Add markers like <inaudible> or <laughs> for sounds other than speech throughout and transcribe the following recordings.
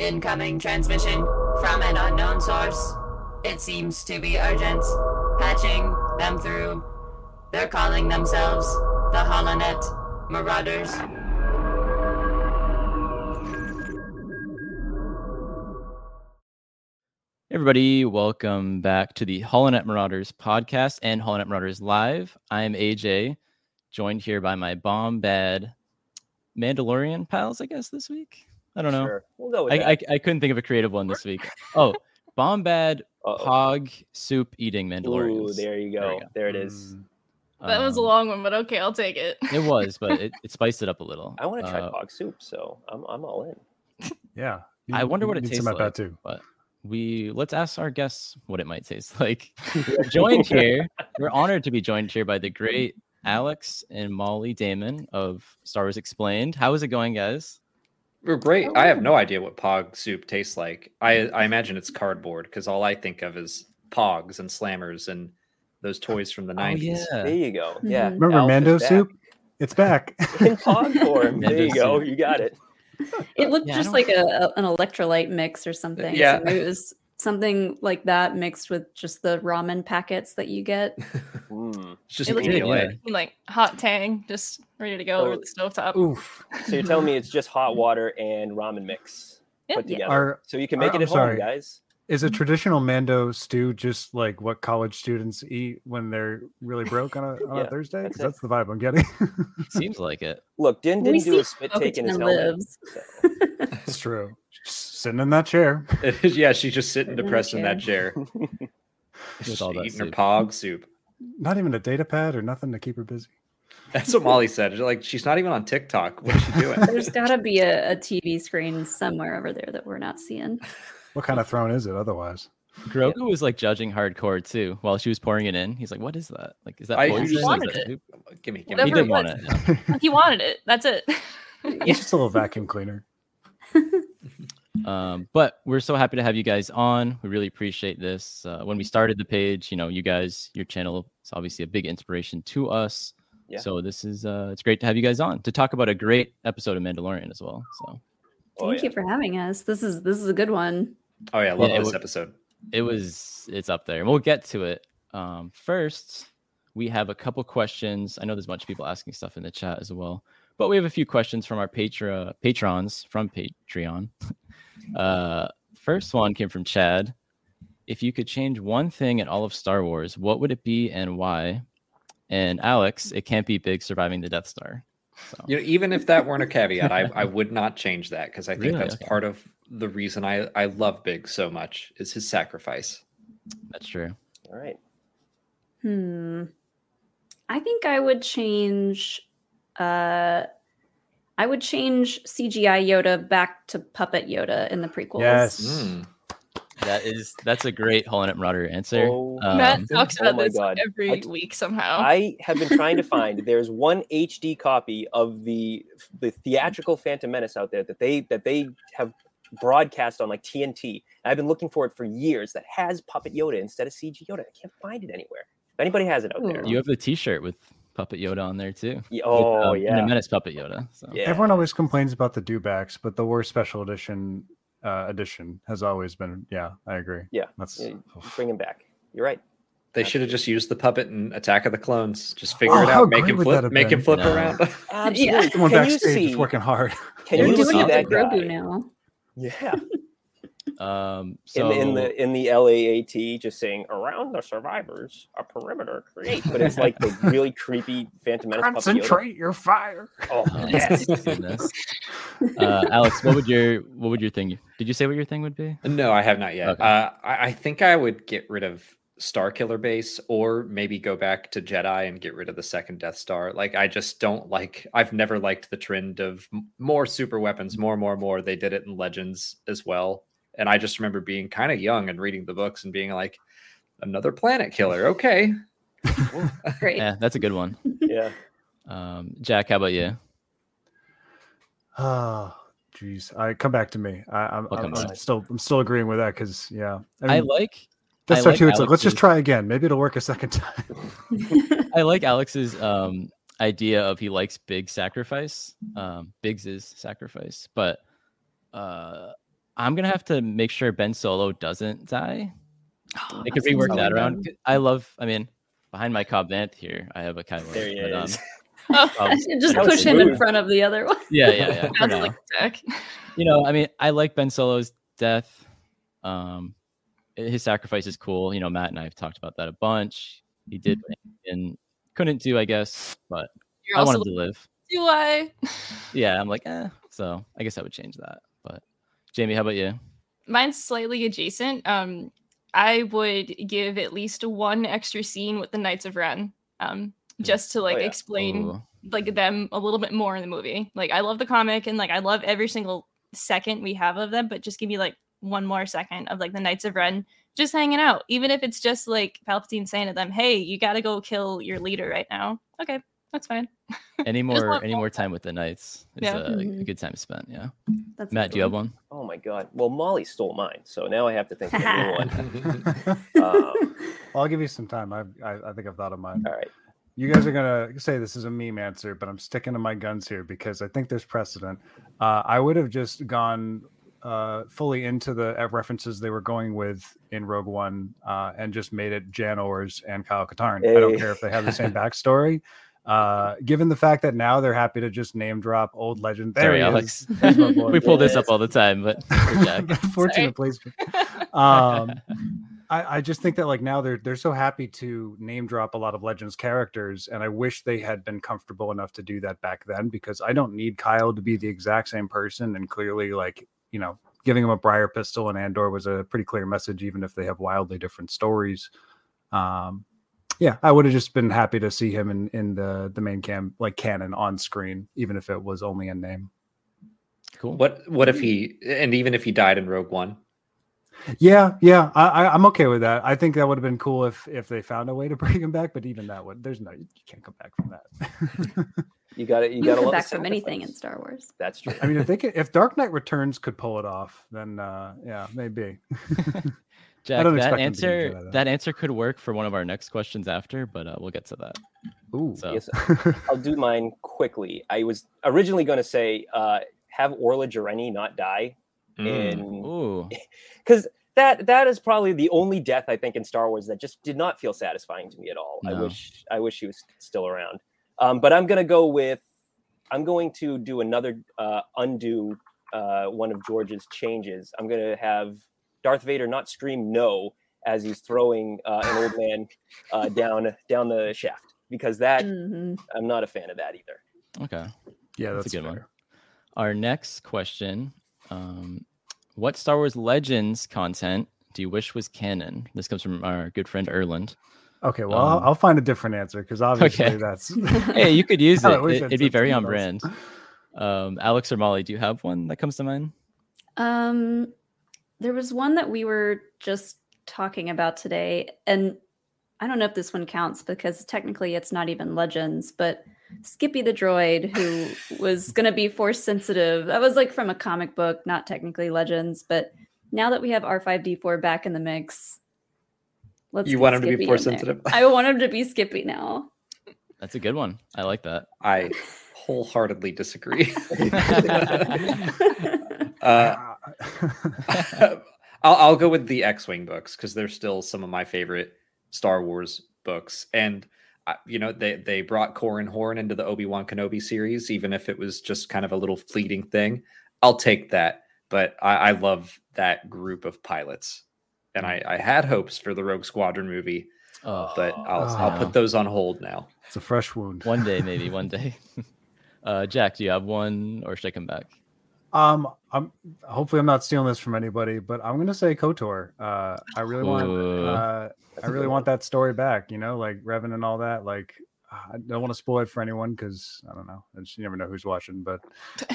Incoming transmission from an unknown source. It seems to be urgent. Patching them through. They're calling themselves the Holonet Marauders. Everybody, welcome back to the Holonet Marauders podcast and Holonet Marauders Live. I'm AJ, joined here by my Bombad Mandalorian pals, I guess, this week. I don't know. Sure. We'll go with I, that. I, I couldn't think of a creative one this week. <laughs> Oh, Bombad Uh-oh. hog soup eating Ooh, Mandalorians. there you There go. we go. There it is. Mm, That was a Um, long one, but okay, I'll take it. <laughs> It was, but it, it <laughs> spiced it up a little. I want to try Uh, hog soup, so I'm I'm all in. Yeah. I wonder what it tastes some of like. that too. But we let's ask our guests what it might taste like. We're joined here. We're honored to be joined here by the great Alex and Mollie Damon of Star Wars Explained. How is it going, guys? We're great. I have no idea what pog soup tastes like. I I imagine it's cardboard because all I think of is pogs and slammers and those toys from the Oh, nineties. There you go. Yeah. Mhm. Remember Alf Mando soup? It's back. <laughs> in pog form. <laughs> there you go. You got it. It looked Yeah, just like a, a- an electrolyte mix or something. Yeah. So it was something like that mixed with just the ramen packets that you get. <laughs> Mm. It's just It looked did, Like hot tang, just ready to go over Oh. the stovetop. Oof. So you're telling me it's just hot water and ramen mix Yeah. put Yeah. together. Are so you can make are- it I'm at home, sorry. guys. Is a mm-hmm. traditional Mando stew just like what college students eat when they're really broke on a, <laughs> on Yeah, a Thursday? that's Because it. that's the vibe I'm getting. Seems like it. <laughs> Look, Din didn't do a spit take in his Bo-Katan helmet. lives. so- <laughs> it's true. Just sitting in that chair. yeah, she's just sitting Sitting in the depressed in that chair, With just all that eating her pog soup. Not even a data pad or nothing to keep her busy. That's what Mollie said. Like she's not even on TikTok. What is she doing? There's got to be a, a TV screen somewhere over there that we're not seeing. What kind of throne is it otherwise? Grogu was like judging hardcore too while she was pouring it in. He's like, "What is that? Like, is that I poison? usually- wanted that it. soup?" give me, give He me. Whatever did it want it. yeah. <laughs> he wanted it. That's it. <laughs> It's just a little vacuum cleaner. <laughs> Um, but we're so happy to have you guys on. We really appreciate this. Uh, when we started the page, you know, you guys, your channel is obviously a big inspiration to us. Yeah. So this is uh, it's great to have you guys on to talk about a great episode of Mandalorian as well. So Oh, Thank yeah. you for having us. This is this is a good one. Oh yeah, I love Yeah, it this would- episode. it was it's up there. and We'll get to it. Um, first, we have a couple questions. I know there's a bunch of people asking stuff in the chat as well, but we have a few questions from our patra- patrons from Patreon. <laughs> uh, first one came from Chad. If you could change one thing in all of Star Wars, what would it be and why? And Alex, it can't be Biggs surviving the Death Star. So You know, even if that weren't a caveat, I, I <laughs> would not change that because I think Really? that's Okay. part of the reason I, I love Biggs so much is his sacrifice. that's true. All right. Hmm. I think I would change. Uh, I would change CGI Yoda back to puppet Yoda in the prequels. Yes. Mm. That is that's a great Holonet Marauder answer. Oh, Matt Um, talks oh about my this God. every I- week somehow. I have been trying to find. <laughs> There's one HD copy of the the theatrical Phantom Menace out there that they that they have broadcast on like TNT. And I've been looking for it for years. That has Puppet Yoda instead of CG Yoda. I can't find it anywhere. If anybody has it out there, You have the T-shirt with Puppet Yoda on there too. Yeah, With, oh um, yeah, and a Menace Puppet Yoda. So. yeah. Everyone always complains about the dewbacks, but the worst special edition uh, edition has always been. Yeah, I agree. Yeah, That's yeah, Bring him back. You're right. They should have just used the puppet in Attack of the Clones. Just figure Oh, it out, make great him would that flip, have make him flip No. around. <laughs> Absolutely. someone Can you backstage see? is working hard. Can They're you doing see it that Grogu now. Yeah. <laughs> Um. in So the in the in the LAAT, just saying around the survivors, a perimeter create, but it's like the really creepy Phantom Menace. Puppet Yoda. Concentrate your fire. Oh, <laughs> Oh, yes. goodness. Uh, Alex, what would your what would your thing? Did you say what your thing would be? No, I have not yet. Okay. Uh, I, I think I would get rid of Starkiller Base, or maybe go back to Jedi and get rid of the second Death Star. Like, I just don't like. I've never liked the trend of m- more super weapons, more, more, more. They did it in Legends as well, and I just remember being kind of young and reading the books and being like, another planet killer. Okay, <laughs> Great. Yeah, that's a good one. yeah. Um, Jack, how about you? Oh, jeez. I come back to me. I, I'm, I'll I'm, I'm still I'm still agreeing with that because yeah. I mean, like Death I like two. It's like let's just try again. Maybe it'll work a second time. <laughs> <laughs> I like Alex's um idea of he likes Biggs sacrifice, um Biggs's sacrifice, but uh I'm gonna have to make sure Ben Solo doesn't die. Oh, They could That's rework insane. that around. I love. I mean, behind my Cobb Vanth here, I have a Kylo. There he but, um, is. Oh, <laughs> um, Just push him in front of the other one. yeah, yeah, yeah. for sounds now. like a deck. you know, I mean, I like Ben Solo's death. Um, his sacrifice is cool. You know, Matt and I have talked about that a bunch. He did Mm-hmm. and couldn't do, I guess, but You're I wanted to live. do I? <laughs> Yeah, I'm like, eh. So I guess I would change that. But Jamie, how about you? Mine's slightly adjacent. Um, I would give at least one extra scene with the Knights of Ren, um, just to like yeah. explain Ooh. like them a little bit more in the movie. Like I love the comic and like I love every single second we have of them, but just give me like one more second of like the Knights of Ren just hanging out, even if it's just like Palpatine saying to them, "Hey, you got to go kill your leader right now." Okay, that's fine. <laughs> Any more any more more time with the knights is Yeah. a, a Mhm. good time spent. Yeah. That's Matt, do you have one. one? Oh my god. Well, Mollie stole mine, so now I have to think of a new <laughs> one. <laughs> Um, I'll give you some time. I've, I I think I've thought of mine. all right. You guys are gonna say this is a meme answer, but I'm sticking to my guns here because I think there's precedent. Uh, I would have just gone uh, fully into the uh, references they were going with in Rogue One uh, and just made it Jan Ors and Kyle Katarn. I don't care if they have the same <laughs> backstory. Uh, given the fact that now they're happy to just name drop old legend. There Sorry, Alex. is. There's my boy. <laughs> We pull this up all the time, but for Jack. Fortunate placement. Um, I, I just think that like now they're they're so happy to name drop a lot of Legends characters, and I wish they had been comfortable enough to do that back then because I don't need Kyle to be the exact same person, and clearly like you know giving him a Bryar pistol and Andor was a pretty clear message, even if they have wildly different stories. Um, yeah, I would have just been happy to see him in in the the main cam like canon on screen, even if it was only a name. cool. What what if he and even if he died in Rogue One? Yeah, yeah, I, I, I'm okay with that. I think that would have been cool if if they found a way to <laughs> bring him back, but even that would there's no you can't come back from that. <laughs> You got it. You You got to come back from anything in. Star Wars. That's true. I mean, if they <laughs> could, if Dark Knight Returns could pull it off, then uh yeah, maybe. Jack, that expect him to be a answer Jedi, that answer could work for one of our next questions after, but uh, we'll get to that. Ooh. So Yes, I'll do mine quickly. I was originally going to say uh, have Orla Jareni not die, Mm. in because <laughs> that that is probably the only death I think in Star Wars that just did not feel satisfying to me at all. I wish I wish he was still around. Um, but I'm gonna go with I'm going to do another uh, undo uh, one of George's changes. I'm gonna have Darth Vader not scream no as he's throwing uh, an old man uh, down down the shaft because that Mhm. I'm not a fan of that either. okay. yeah, That's that's, a good one. Our next question: um, What Star Wars Legends content do you wish was canon? This comes from our good friend Erland. Okay, well, Um, I'll, I'll find a different answer because obviously Okay. that's. <laughs> <laughs> Hey, you could use I it. it I'd it'd be very on brand. Um, Alex or Molly, do you have one that comes to mind? Um, there was one that we were just talking about today, and I don't know if this one counts because technically it's not even Legends, but Skippy the droid, who was <laughs> going to be force sensitive, that was like from a comic book, not technically Legends, but now that we have R5D4 back in the mix, let's You want him to be force sensitive? I want him to be Skippy now. That's a good one. I like that. I wholeheartedly disagree. <laughs> <laughs> uh. I'll, I'll go with the X-wing books because they're still some of my favorite Star Wars books, and you know they they brought Corran Horn into the Obi Wan Kenobi series, even if it was just kind of a little fleeting thing. I'll take that, but I, I love that group of pilots, and I, I had hopes for the Rogue Squadron movie, Oh, but I'll Oh. I'll put those on hold now. it's a fresh wound. one day, maybe one day. <laughs> uh, Jack, do you have one, or should I come back? Um, I'm hopefully I'm not stealing this from anybody, but I'm gonna say Kotor. Uh, I really want. Uh, I really want that story back. You know, like Revan and all that. Like, I don't want to spoil it for anyone because I don't know. You never know who's watching, but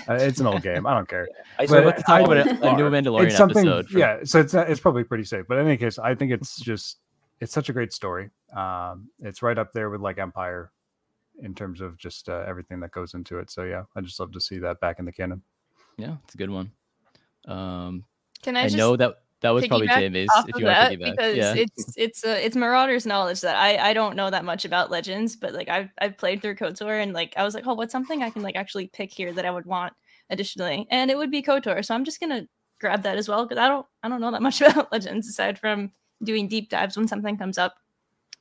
uh, it's an old <laughs> game. I don't care. I But- swear Let's talk about a, a new Mandalorian it's something. episode. from- Yeah, so it's it's probably pretty safe. But in any case, I think it's just it's such a great story. Um, it's right up there with like Empire in terms of just uh, everything that goes into it. So yeah, I just love to see that back in the canon. Yeah, it's a good one. Um, Can I, I, just know that that was probably piggyback Jamie's. If you want that to piggyback, because yeah. it's it's uh, it's Marauder's knowledge that I I don't know that much about Legends, but like I've I've played through KOTOR and like I was like, oh, what's something I can like actually pick here that I would want additionally, and it would be KOTOR. So I'm just gonna grab that as well because I don't I don't know that much <laughs> about Legends aside from doing deep dives when something comes up.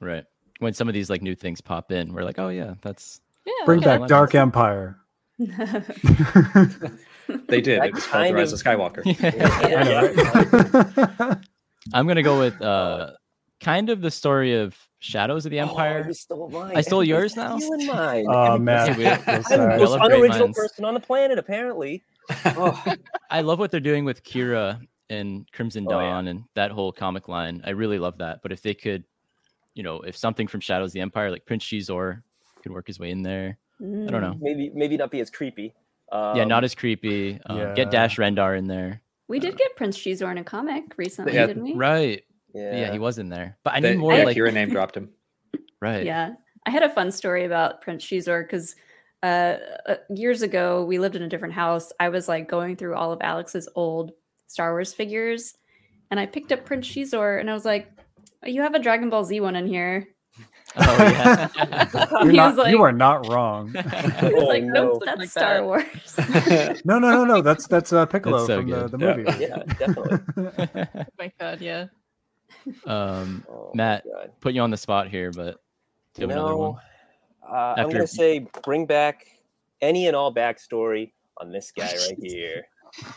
Right. When some of these like new things pop in, we're like, oh yeah, that's Yeah, Bring okay. back Dark Empire. <laughs> <laughs> <laughs> They did. That It was called The Rise of- of Skywalker. <laughs> I know, right? <laughs> I'm gonna go with uh kind of the story of Shadows of the Oh, Empire. you stole mine. I stole yours now? stealing mine. oh man, Hey, we- I'm sad. the most unoriginal person on the planet, apparently. Oh, I love what they're doing with Qi'ra and Crimson Oh, yeah. Dawn and that whole comic line. I really love that. But if they could, you know, if something from Shadows of the Empire, like Prince Xizor, could work his way in there. I don't know. maybe maybe not be as creepy. Um, yeah, not as creepy. Um, yeah. Get Dash Rendar in there. We did get Prince Xizor in a comic recently, Yeah, didn't we? Right. Yeah, Yeah. he was in there. But I They- need more yeah, like your name dropped him. <laughs> <laughs> right. Yeah. I had a fun story about Prince Xizor because uh, uh, years ago we lived in a different house. I was like going through all of Alex's old Star Wars figures, and I picked up Prince Xizor, and I was like, "Oh, "You have a Dragon Ball Z one in here." Oh yeah. <laughs> <laughs> <laughs> You're not, was you are not wrong. He was Oh, like, no. "Nope, that's Like Star that. Wars." No, no, no, no. That's that's uh, Piccolo so from the, good. the Yeah. movie. yeah, definitely. Oh my god, yeah. um, Oh, Matt, God. put you on the spot here, but do you You have another one? know, uh, I'm gonna say bring back any and all backstory on this guy right here.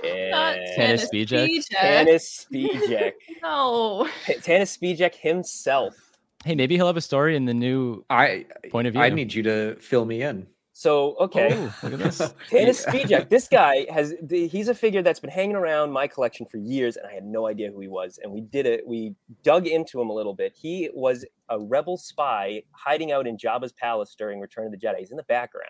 Not And Tanus Spijek? Spijek. Tanus Spijek. No. Ta- Tanus Spijek himself. Hey, maybe he'll have a story in the new I point of view. I need you to fill me in. So okay, Oh, look at this. <laughs> Tanus Spijek. This guy has he's a figure that's been hanging around my collection for years, and I had no idea who he was. And we did it. We dug into him a little bit. He was a rebel spy hiding out in Jabba's palace during Return of the Jedi. He's in the background.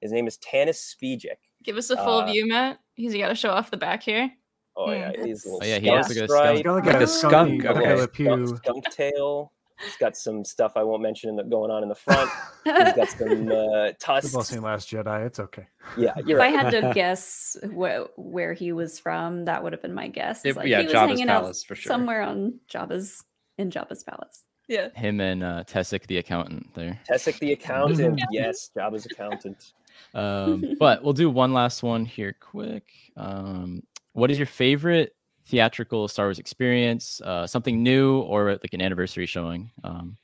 His name is Tanus Spijek. Give us a full Uh, view, Matt. He's got to show off the back here. Oh Hmm. yeah, he's a little Oh, yeah, he skunk looks like a stripe. He's got like, Like a, a skunk, skunky okay. Pepe Le skunk, Pew. skunk tail. He's got some stuff I won't mention in the, going on in the front. He's got some <laughs> uh, We've tusks. all seen Last Jedi. It's okay. Yeah, <laughs> you're if I had to <laughs> guess wh- where he was from, that would have been my guess. It- like yeah, he was Jabba's hanging palace out for sure. somewhere on Jabba's in Jabba's palace. Yeah. Him and uh, Tessek, the accountant, there. Tessek the accountant. yes, Jabba's accountant. Um, but we'll do one last one here, quick. Um, what is your favorite theatrical Star Wars experience? Uh, something new or like an anniversary showing? Um,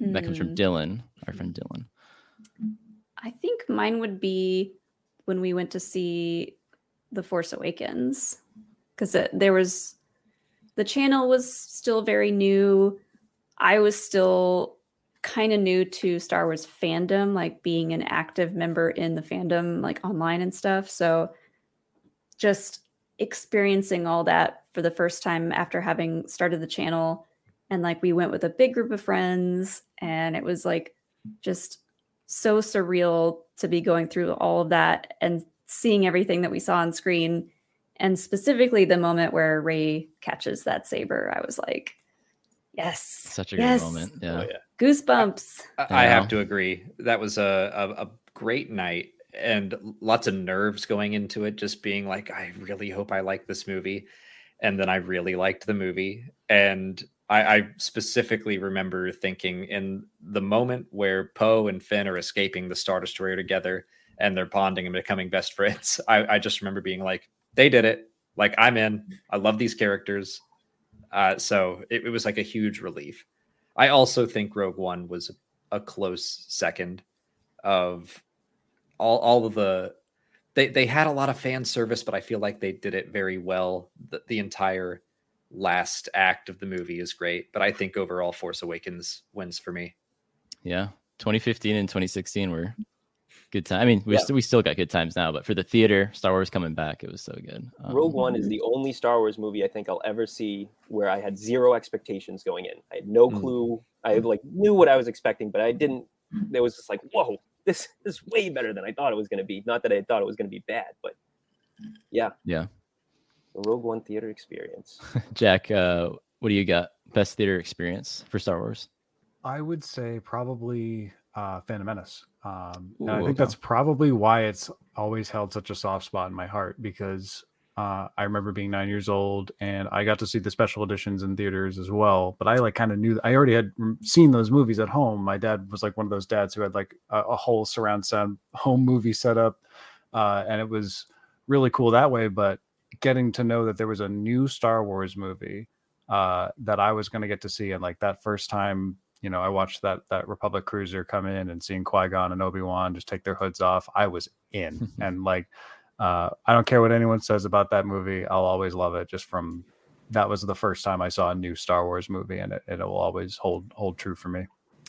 that comes from Hmm. Dylan, our friend Dylan. I think mine would be when we went to see The Force Awakens because there was the channel was still very new. I was still kind of new to Star Wars fandom, like being an active member in the fandom, like online and stuff. So just experiencing all that for the first time after having started the channel. And like we went with a big group of friends, and it was like just so surreal to be going through all of that and seeing everything that we saw on screen and specifically the moment where Rey catches that saber i was like yes Such a good moment. Yeah. Oh yeah. goosebumps I, I have to agree. That was a, a, a great night and lots of nerves going into it, just being like, I really hope I like this movie. And then I really liked the movie. And I, I specifically remember thinking in the moment where Poe and Finn are escaping the Star Destroyer together and they're bonding and becoming best <laughs> friends. I, I just remember being like, they did it. Like, I'm in. I love these characters. Uh, so it, it was like a huge relief. I also think Rogue One was a close second of all all of the they they had a lot of fan service, but I feel like they did it very well. The, the entire last act of the movie is great, but I think overall Force Awakens wins for me. Yeah. 2015 and 2016 were good time. I mean, we Yeah. still we still got good times now, but for the theater, Star Wars coming back, it was so good. Um, Rogue One is the only Star Wars movie I think I'll ever see where I had zero expectations going in. I had no Mm. clue. I like knew what I was expecting, but I didn't. It was just like, whoa, this <laughs> is way better than I thought it was going to be. Not that I thought it was going to be bad, but yeah, Yeah. the Rogue One theater experience. <laughs> Jack, uh, what do you got? Best theater experience for Star Wars? I would say probably uh, Phantom Menace. Um, and I think okay. that's probably why it's always held such a soft spot in my heart because uh, I remember being nine years old and I got to see the special editions in theaters as well. But I like kind of knew I already had seen those movies at home. My dad was like one of those dads who had like a, a whole surround sound <laughs> home movie setup, uh, and it was really cool that way. But getting to know that there was a new Star Wars movie uh, that I was going to get to see, and like that first time, you know, I watched that that Republic cruiser come in and seeing Qui Gon and Obi Wan just take their hoods off, I was in, <laughs> and like, uh, I don't care what anyone says about that movie, I'll always love it just from that was the first time I saw a new Star Wars movie, and it, it will always hold hold true for me.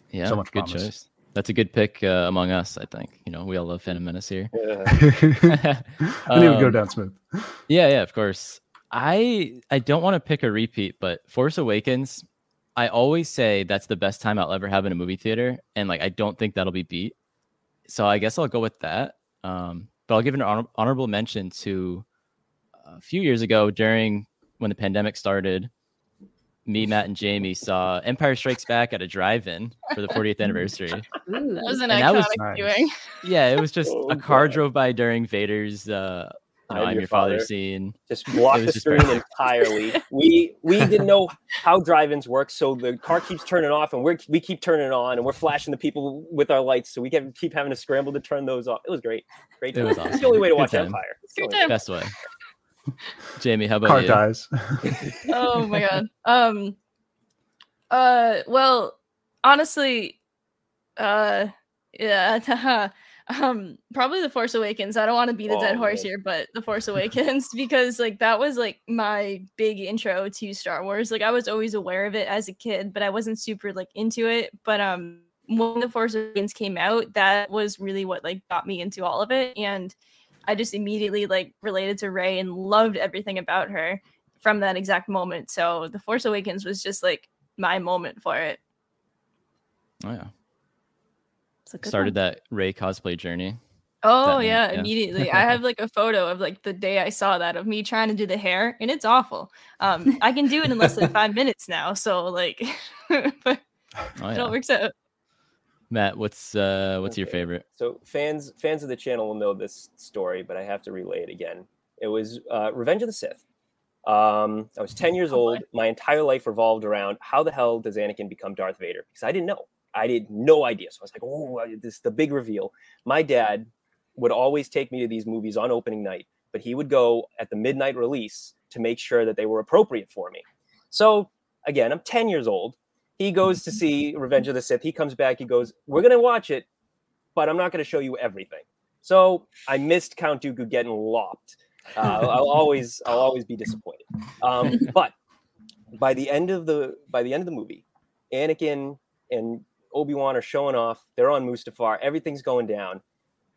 Yeah, So much good promise. choice. That's a good pick uh, among us, I think. You know, we all love Phantom Menace here. Yeah. <laughs> <laughs> I didn't even go Um, down smooth. Yeah, yeah, of course. I I don't want to pick a repeat, but Force Awakens, I always say that's the best time I'll ever have in a movie theater, and like I don't think that'll be beat. So I guess I'll go with that. Um, but I'll give an honor- honorable mention to a few years ago during when the pandemic started. Me, Matt, and Jamie saw Empire Strikes Back at a drive-in for the 40th <laughs> anniversary. Ooh. That was an And that was iconic viewing. Yeah, it was just Oh, a car God. drove by during Vader's uh, you I'm I'm your your father father. scene. just block <laughs> the just screen perfect. entirely. We we didn't know how drive-ins work, so the car keeps turning off, and we are we keep turning it on, and we're flashing the people with our lights, so we keep keep having to scramble to turn those off. It was great, great. Time. It was awesome. It's the only way to Good watch time. Empire. It's the Good time. Best way. <laughs> Jamie, how about Car you? dies. <laughs> oh my god. Um uh well honestly uh yeah um probably the force awakens i don't want to a dead Oh, horse here but the force <laughs> awakens because like that was like my big intro to star wars like i was always aware of it as a kid but i wasn't super like into it but um when the force awakens came out that was really what like got me into all of it and i just immediately like related to Rey and loved everything about her from that exact moment. So The Force Awakens was just like my moment for it. Oh yeah. It's a good Started one. that Rey cosplay journey. Oh That- yeah, yeah. immediately. I have <laughs> like a photo of like the day I saw that of me trying to do the hair, and it's awful. Um, I can do it in less than <laughs> five minutes now, so like, <laughs> but Oh it all works out. Matt, what's uh what's your favorite? So fans fans of the channel will know this story, but I have to relay it again. It was uh, Revenge of the Sith. Um, I was 10 years Oh, boy. old. My entire life revolved around how the hell does Anakin become Darth Vader? Because I didn't know. I had no idea. So I was like, oh, this is the big reveal. My dad would always take me to these movies on opening night, but he would go at the midnight release to make sure that they were appropriate for me. So again, I'm 10 years old. He goes to see Revenge of the Sith. He comes back. He goes, We're going to watch it, but I'm not going to show you everything. So I missed Count Dooku getting lopped. Uh, I'll always, I'll always be disappointed. Um, <laughs> but by the end of the, by the end of the movie, Anakin and Obi Wan are showing off. They're on Mustafar. Everything's going down,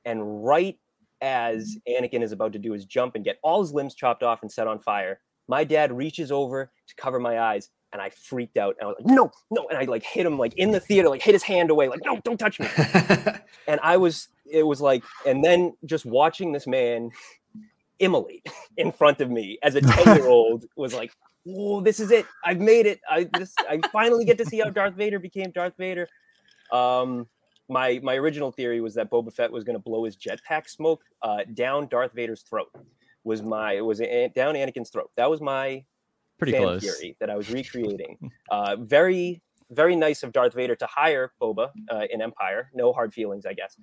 and right as Anakin is about to do his jump and get all his limbs chopped off and set on fire, my dad reaches over to cover my eyes, and I freaked out. And I was like, "No, no!" And I like hit him like in the theater, like hit his hand away, like, "No, don't touch me!" <laughs> and I was it was like and then just watching this man immolate in front of me as a 10 year old <laughs> was like oh this is it I've made it I this I finally get to see how Darth Vader became Darth Vader um my my original theory was that Boba Fett was going to blow his jetpack smoke uh, down Darth Vader's throat was my it was a, down Anakin's throat that was my Pretty fan close. theory that I was recreating. uh, very, very nice of Darth Vader to hire Boba uh, in Empire. No hard feelings, I guess.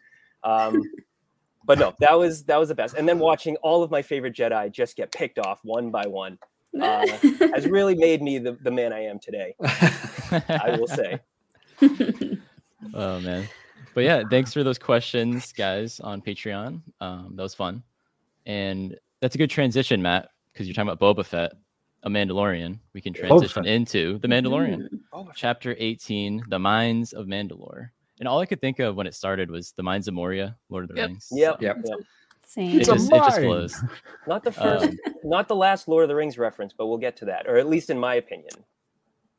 Um, <laughs> but no, that was that was the best. And then watching all of my favorite Jedi just get picked off one by one uh, <laughs> has really made me the, the man I am today. <laughs> I will say. Oh man. But yeah, thanks for those questions, guys, on Patreon. Um, that was fun. And that's a good transition, Matt, because you're talking about Boba Fett, a Mandalorian. We can transition into the Mandalorian. Chapter 18, The Mines of Mandalore. And all I could think of when it started was The Mines of Moria, Lord of the Yep. Rings. Yep. So Yep. yep. Same. It a just, it just flows. <laughs> Not the first, Um, not the last Lord of the Rings reference, but we'll get to that, or at least in my opinion.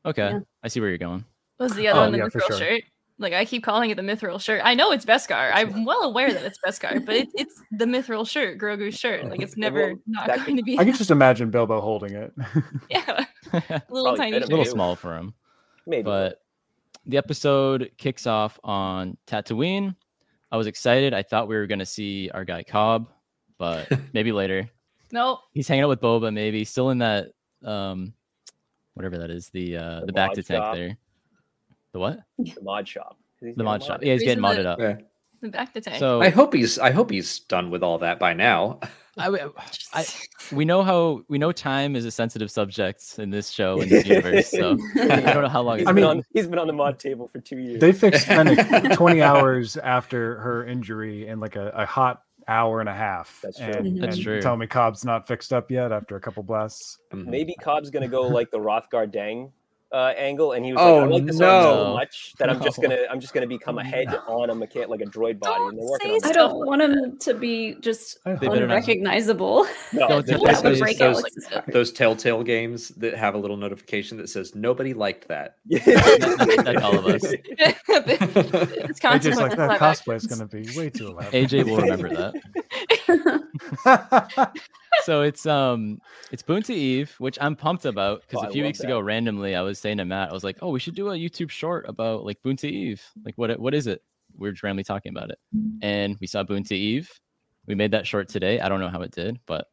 Okay. Yeah. I see where you're going. What Was the other Oh, one the yeah, for mithril sure. shirt? Like I keep calling it the mithril shirt. I know it's Beskar. I'm well aware that it's <laughs> Beskar, but it, it's the mithril shirt, Grogu's shirt. Like it's never will- not that going to be. I can <laughs> just imagine Bilbo holding it. <laughs> yeah, a little Probably tiny fit little him. shirt. Maybe. small for him. Maybe. but the episode kicks off on Tatooine. I was excited. I thought we were going to see our guy Cobb, but maybe later. Nope. He's hanging out with Boba, maybe still in that um whatever that is, the uh the, The back to tank shop. there. The what? the mod shop. He's The gonna mod shop. it. Yeah, he's getting modded up. Yeah. The back to tank. So I hope he's I hope he's done with all that by now. <laughs> I, I, <laughs> we know how we know time is a sensitive subject in this show in this <laughs> universe. So I don't know how long. He's I been mean- on, he's been on the mod table for two years. They fixed Fennec 20 hours after her injury in like a, a hot hour and a half. That's true. And, That's and true. Tell me Cobb's not fixed up yet after a couple blasts. Maybe Cobb's gonna go like the Rothgar Dang uh, angle, and he was Oh, like, "I like this arm so no. much that I'm just gonna I'm just gonna become a head on a mechan like a droid body." Don't working say on I don't want him to be just They hope better not. unrecognizable. <laughs> No, Don't they're- tell That would Those- those- Those Telltale games that have a little notification that says nobody liked that. That's all of us. it's AJ's like that cosplay is going to be way too elaborate. AJ will remember that. <laughs> so it's um it's Boonta Eve, which I'm pumped about because Oh, a I few love weeks ago, randomly, I was saying to Matt, I was like, "Oh, we should do a YouTube short about like Boonta Eve. Like, what what is it?" We were randomly talking about it, and we saw Boonta Eve. We made that short today. I don't know how it did, but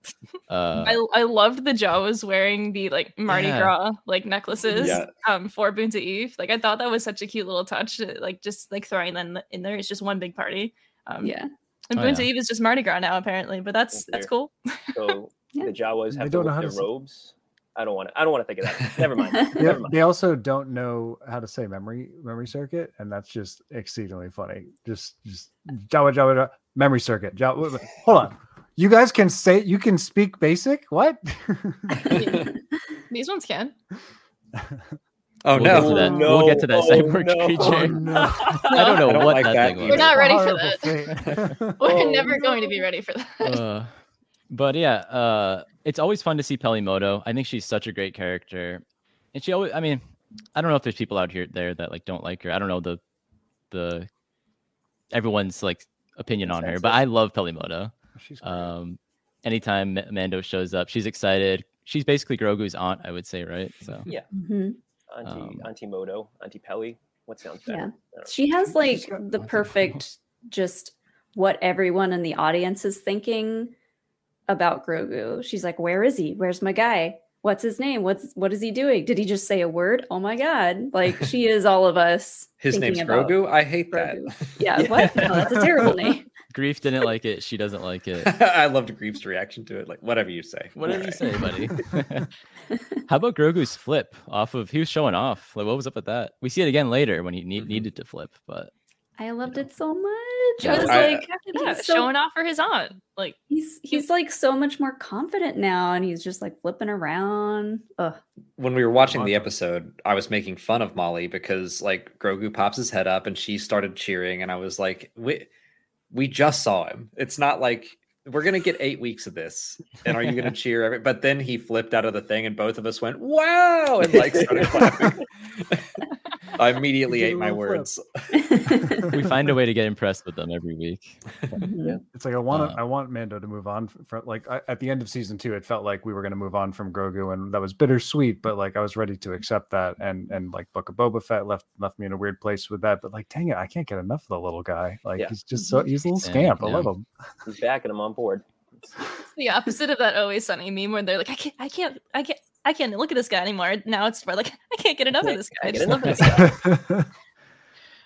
uh, I, I loved the Jawas wearing the like Mardi Yeah. Gras like necklaces Yeah. um for Boonta Eve. Like I thought that was such a cute little touch. Like just like throwing them in there. It's just one big party. Um, yeah. And Oh, Boonta yeah. Eve is just Mardi Gras now apparently, but that's that's cool. so <laughs> Yeah. the Jawas They have to don't know their to say- robes. I don't want to. I don't want to think of that. <laughs> Never mind. Yeah, <laughs> Never mind. they also don't know how to say memory memory circuit, and that's just exceedingly funny. Just just Jawa Jawa Jawa memory circuit. Jawa, wait, wait, hold on. You guys can say you can speak basic? What? These ones can. Oh we'll get to no. that. no. We'll get to that Oh, cyborg no. <laughs> creature. no. <laughs> I don't know I don't what like that, that thing either. We're not ready for that. <laughs> We're Oh, never going to be ready for that. uh, but yeah, uh, it's always fun to see Peli Motto. I think she's such a great character, and she always. I mean, I don't know if there's people out here there that like don't like her. I don't know the the everyone's like opinion on her, but I love Peli Motto. She's great. Um, anytime Ma- Mando shows up, she's excited. She's basically Grogu's aunt, I would say, right? So Yeah. Mhm. Auntie, Um, Auntie Motto, Auntie Peli. What sounds better? Yeah. I don't know. She has like the perfect just what everyone in the audience is thinking about Grogu. She's like, "Where is he? Where's my guy? What's his name? What's what is he doing? Did he just say a word? Oh my god!" Like she is all of us. His thinking name's Grogu. I hate Grogu. that. <laughs> Yeah, what? No, that's a terrible <laughs> name. Greef didn't like it. She doesn't like it. <laughs> I loved Greef's reaction to it. Like whatever you say. Whatever you say, buddy. <laughs> <laughs> How about Grogu's flip off of? He was showing off. Like, what was up with that? We see it again later when he need, Mhm. needed to flip, but I loved it so much. Yeah, I was I- like, Yeah, he's so- showing off for his aunt. Like he's he's like so much more confident now, and he's just like flipping around. Ugh. when we were watching the episode, I was making fun of Mollie because like Grogu pops his head up and she started cheering, and I was like, "We, we just saw him. It's not like we're gonna get eight weeks of this, and are you gonna <laughs> cheer?" Every-? But then he flipped out of the thing, and both of us went, "Wow!" and like started <laughs> clapping. <laughs> I <laughs> immediately ate my words. <laughs> we find a way to get impressed with them every week. Mhm. It's like I want Uh, I want Mando to move on from like I, at the end of season two. It felt like we were going to move on from Grogu, and that was bittersweet. But like I was ready to accept that, and and like Book of Boba Fett left left me in a weird place with that. But like, dang it, I can't get enough of the little guy. Like Yeah. he's just so he's a little Same, scamp. I love him. He's back and I'm on board. It's <laughs> the opposite of that always sunny meme where they're like, I can't, I can't, I can't, I can't look at this guy anymore. Now it's more like I can't get enough of this guy. I just love this guy. <laughs>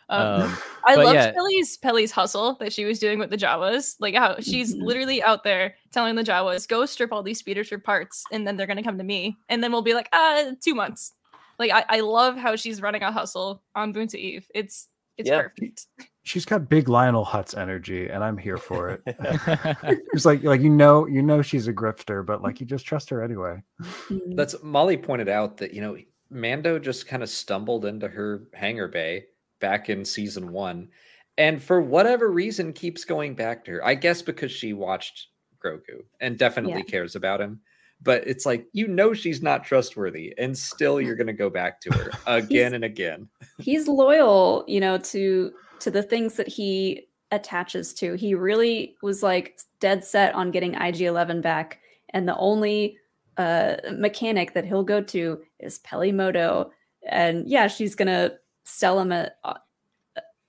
Um, Um, I but loved yeah. Peli's Peli's hustle that she was doing with the Jawas. Like how she's Mhm. literally out there telling the Jawas, "Go strip all these speeders for parts, and then they're gonna come to me, and then we'll be like, ah, two months." Like I, I love how she's running a hustle on Boonta Eve. It's it's Yeah. perfect. She's got big Lionel Hutz energy, and I'm here for it. <laughs> <laughs> It's like like you know you know she's a grifter, but like you just trust her anyway. Mhm. That's Mollie pointed out that you know Mando just kind of stumbled into her hangar bay back in season one, and for whatever reason keeps going back to her. I guess because she watched Grogu and definitely cares about him. But it's like you know she's not trustworthy, and still you're gonna go back to her <laughs> again and again. he's loyal you know to to the things that he attaches to he really was like dead set on getting ig-11 back and the only uh mechanic that he'll go to is Peli Motto and yeah she's gonna sell him a, a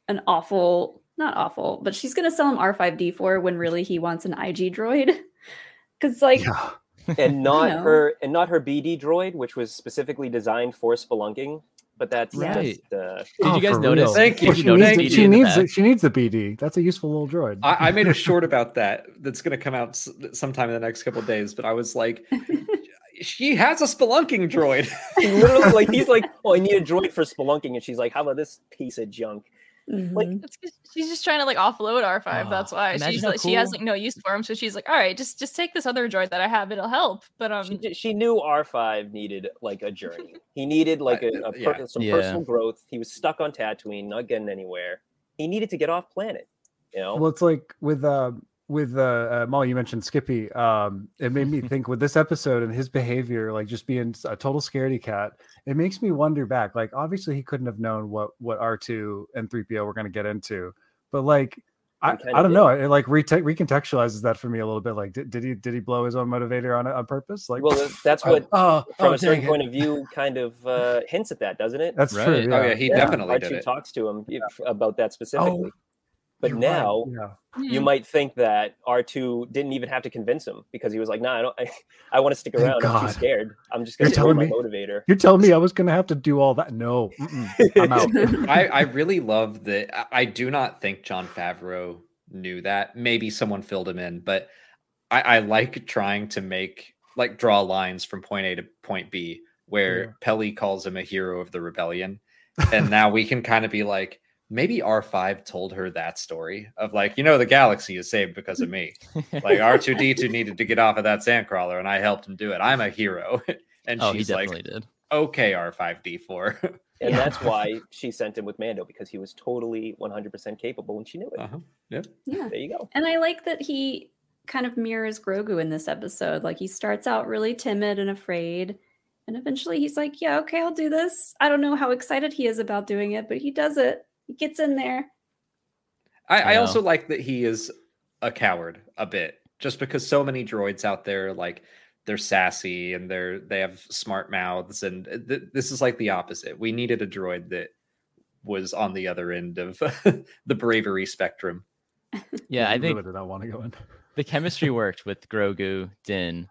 an awful not awful but she's gonna sell him r5d4 when really he wants an ig droid <laughs> because like Yeah. And <laughs> not know. her and not her BD droid, which was specifically designed for spelunking. but that's Right. just uh, Did Oh, you guys notice? real. Thank you. Did she you needs, BD she in the needs. She needs the BD. That's a useful little droid. I, I made a <laughs> short about that that's going to come out s- sometime in the next couple of days. But I was like, she has a spelunking droid. he <laughs> literally like he's like, oh, I need a droid for spelunking, and she's like, how about this piece of junk? Mhm. That's 'cause she's just trying to like offload R5. Oh, that's why she's how like she has like no use for him. So she's like, all right, just just take this other droid that I have. It'll help. But um, She, she knew R five needed like a journey. He needed like a, a per- yeah. some Yeah. personal growth. He was stuck on Tatooine, not getting anywhere. He needed to get off planet. You know, Well, it's like with uh with uh, uh Mollie, you mentioned Skippy. Um, it made me <laughs> think with this episode and his behavior, like just being a total scaredy cat. It makes me wonder back. Like, obviously, he couldn't have known what what R two and three PO were going to get into, but like. I, I don't did. know. It like rete- recontextualizes that for me a little bit. Like, did, did he did he blow his own motivator on it on purpose? Like, well, that's what oh, from oh, a certain it. point of view kind of uh, hints at that, doesn't it? That's Right. true. Oh Yeah. yeah, he Yeah, definitely R2 it. talks to him if- about that specifically. But You're right, now yeah. you hmm, might think that R2 didn't even have to convince him because he was like, "Nah, I don't. <laughs> I, I want to stick Thank around. I'm too scared. I'm just going to ignore my telling motivator." You're telling me I was going to have to do all that? No, <laughs> I'm out. <laughs> I, I really love that. I- I do not think Jon Favreau knew that. Maybe someone filled him in, but I, I like trying to make like draw lines from point A to point B where Yeah. Peli calls him a hero of the rebellion. And now we can kind of be like, maybe R5 told her that story of like, you know, the galaxy is saved because of me. Like <laughs> R2D2 needed to get off of that sandcrawler and I helped him do it. I'm a hero. <laughs> And oh, he she's like, definitely did. okay, R5D4. <laughs> And Yeah. that's why she sent him with Mando because he was totally 100% capable and she knew it. uh-huh. Yep. yeah. There you go. And I like that he kind of mirrors Grogu in this episode. Like he starts out really timid and afraid. And eventually he's like, Yeah, okay, I'll do this. I don't know how excited he is about doing it, but he does it. He gets in there. I, I Yeah. also like that he is a coward a bit, just because so many droids out there like they're sassy and they're they have smart mouths, and th- this is like the opposite. We needed a droid that was on the other end of <laughs> the bravery spectrum. <laughs> Yeah, I You think really did not want to go in. the chemistry <laughs> worked with Grogu, Din,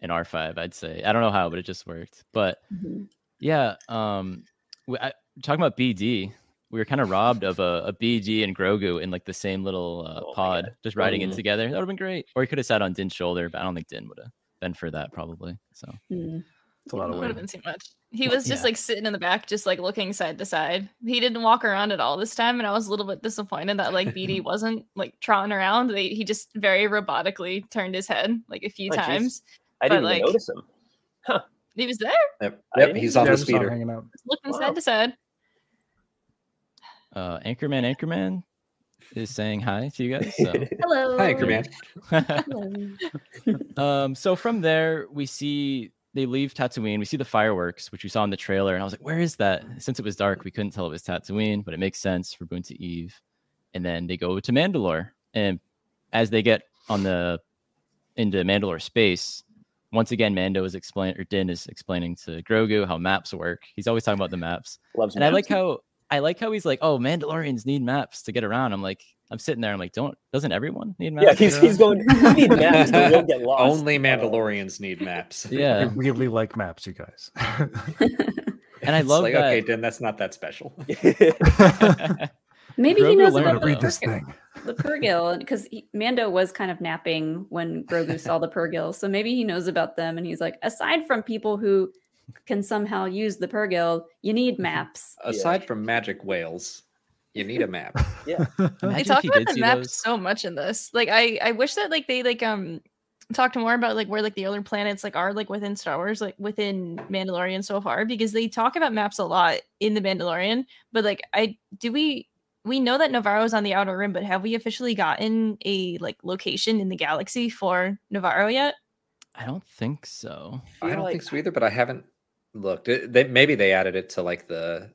and R5. I'd say I don't know how, but it just worked. But Mhm. yeah, um, we, I, talking about BD, we were kind of robbed of a, a BD and Grogu in like the same little uh, Oh pod, God. just riding in Mhm. together. That would have been great. Or he could have sat on Din's shoulder, but I don't think Din would have been for that probably. So Hmm. It's a lot of would have been too much. He was just Yeah. like sitting in the back, just like looking side to side. He didn't walk around at all this time, and I was a little bit disappointed that like BD <laughs> wasn't like trotting around. They, he just very robotically turned his head like a few Oh, jeez. times. I But, didn't like- even notice him. Huh. <laughs> He was there, Yep, yep he's on Yeah, the just saw him speeder. hanging out. looking Wow. side to side. Uh, Anchorman, Anchorman is saying hi to you guys. So. <laughs> Hello. Hi, Anchorman. Hello. <laughs> um, so from there, we see they leave Tatooine. We see the fireworks, which we saw in the trailer, and I was like, "Where is that?" Since it was dark, we couldn't tell it was Tatooine, but it makes sense for Boonta Eve. And then they go to Mandalore, and as they get on the into Mandalore space, once again, Mando is explaining, or Din is explaining to Grogu how maps work. He's always talking about the maps, Loves and I like how I like how he's like, "Oh, Mandalorians need maps to get around." I'm like, I'm sitting there, I'm like, "Don't doesn't everyone need maps?" Yeah, he's, he's going. We need <laughs> maps, but we'll get lost. Only Mandalorians need maps. <laughs> Yeah, I really like maps, you guys. <laughs> and I It's love like, that. okay, then that's not that special. Maybe he knows about to the, read this thing. the Purrgil because Mando was kind of napping when Grogu saw the Purrgil. So maybe he knows about them and he's like, aside from people who can somehow use the Purrgil, you need maps. Aside from magic whales, you need a map. <laughs> they Imagine talk about did the see map those. so much in this. Like I, I wish that like they like um talked more about like where like the other planets like are like within Star Wars, like within Mandalorian so far, because they talk about maps a lot in the Mandalorian. But like I do we we know that Nevarro is on the outer rim, but have we officially gotten a like location in the galaxy for Nevarro yet? I don't think so. I feel don't like- think so either, but I haven't looked. It, they, maybe they added it to like the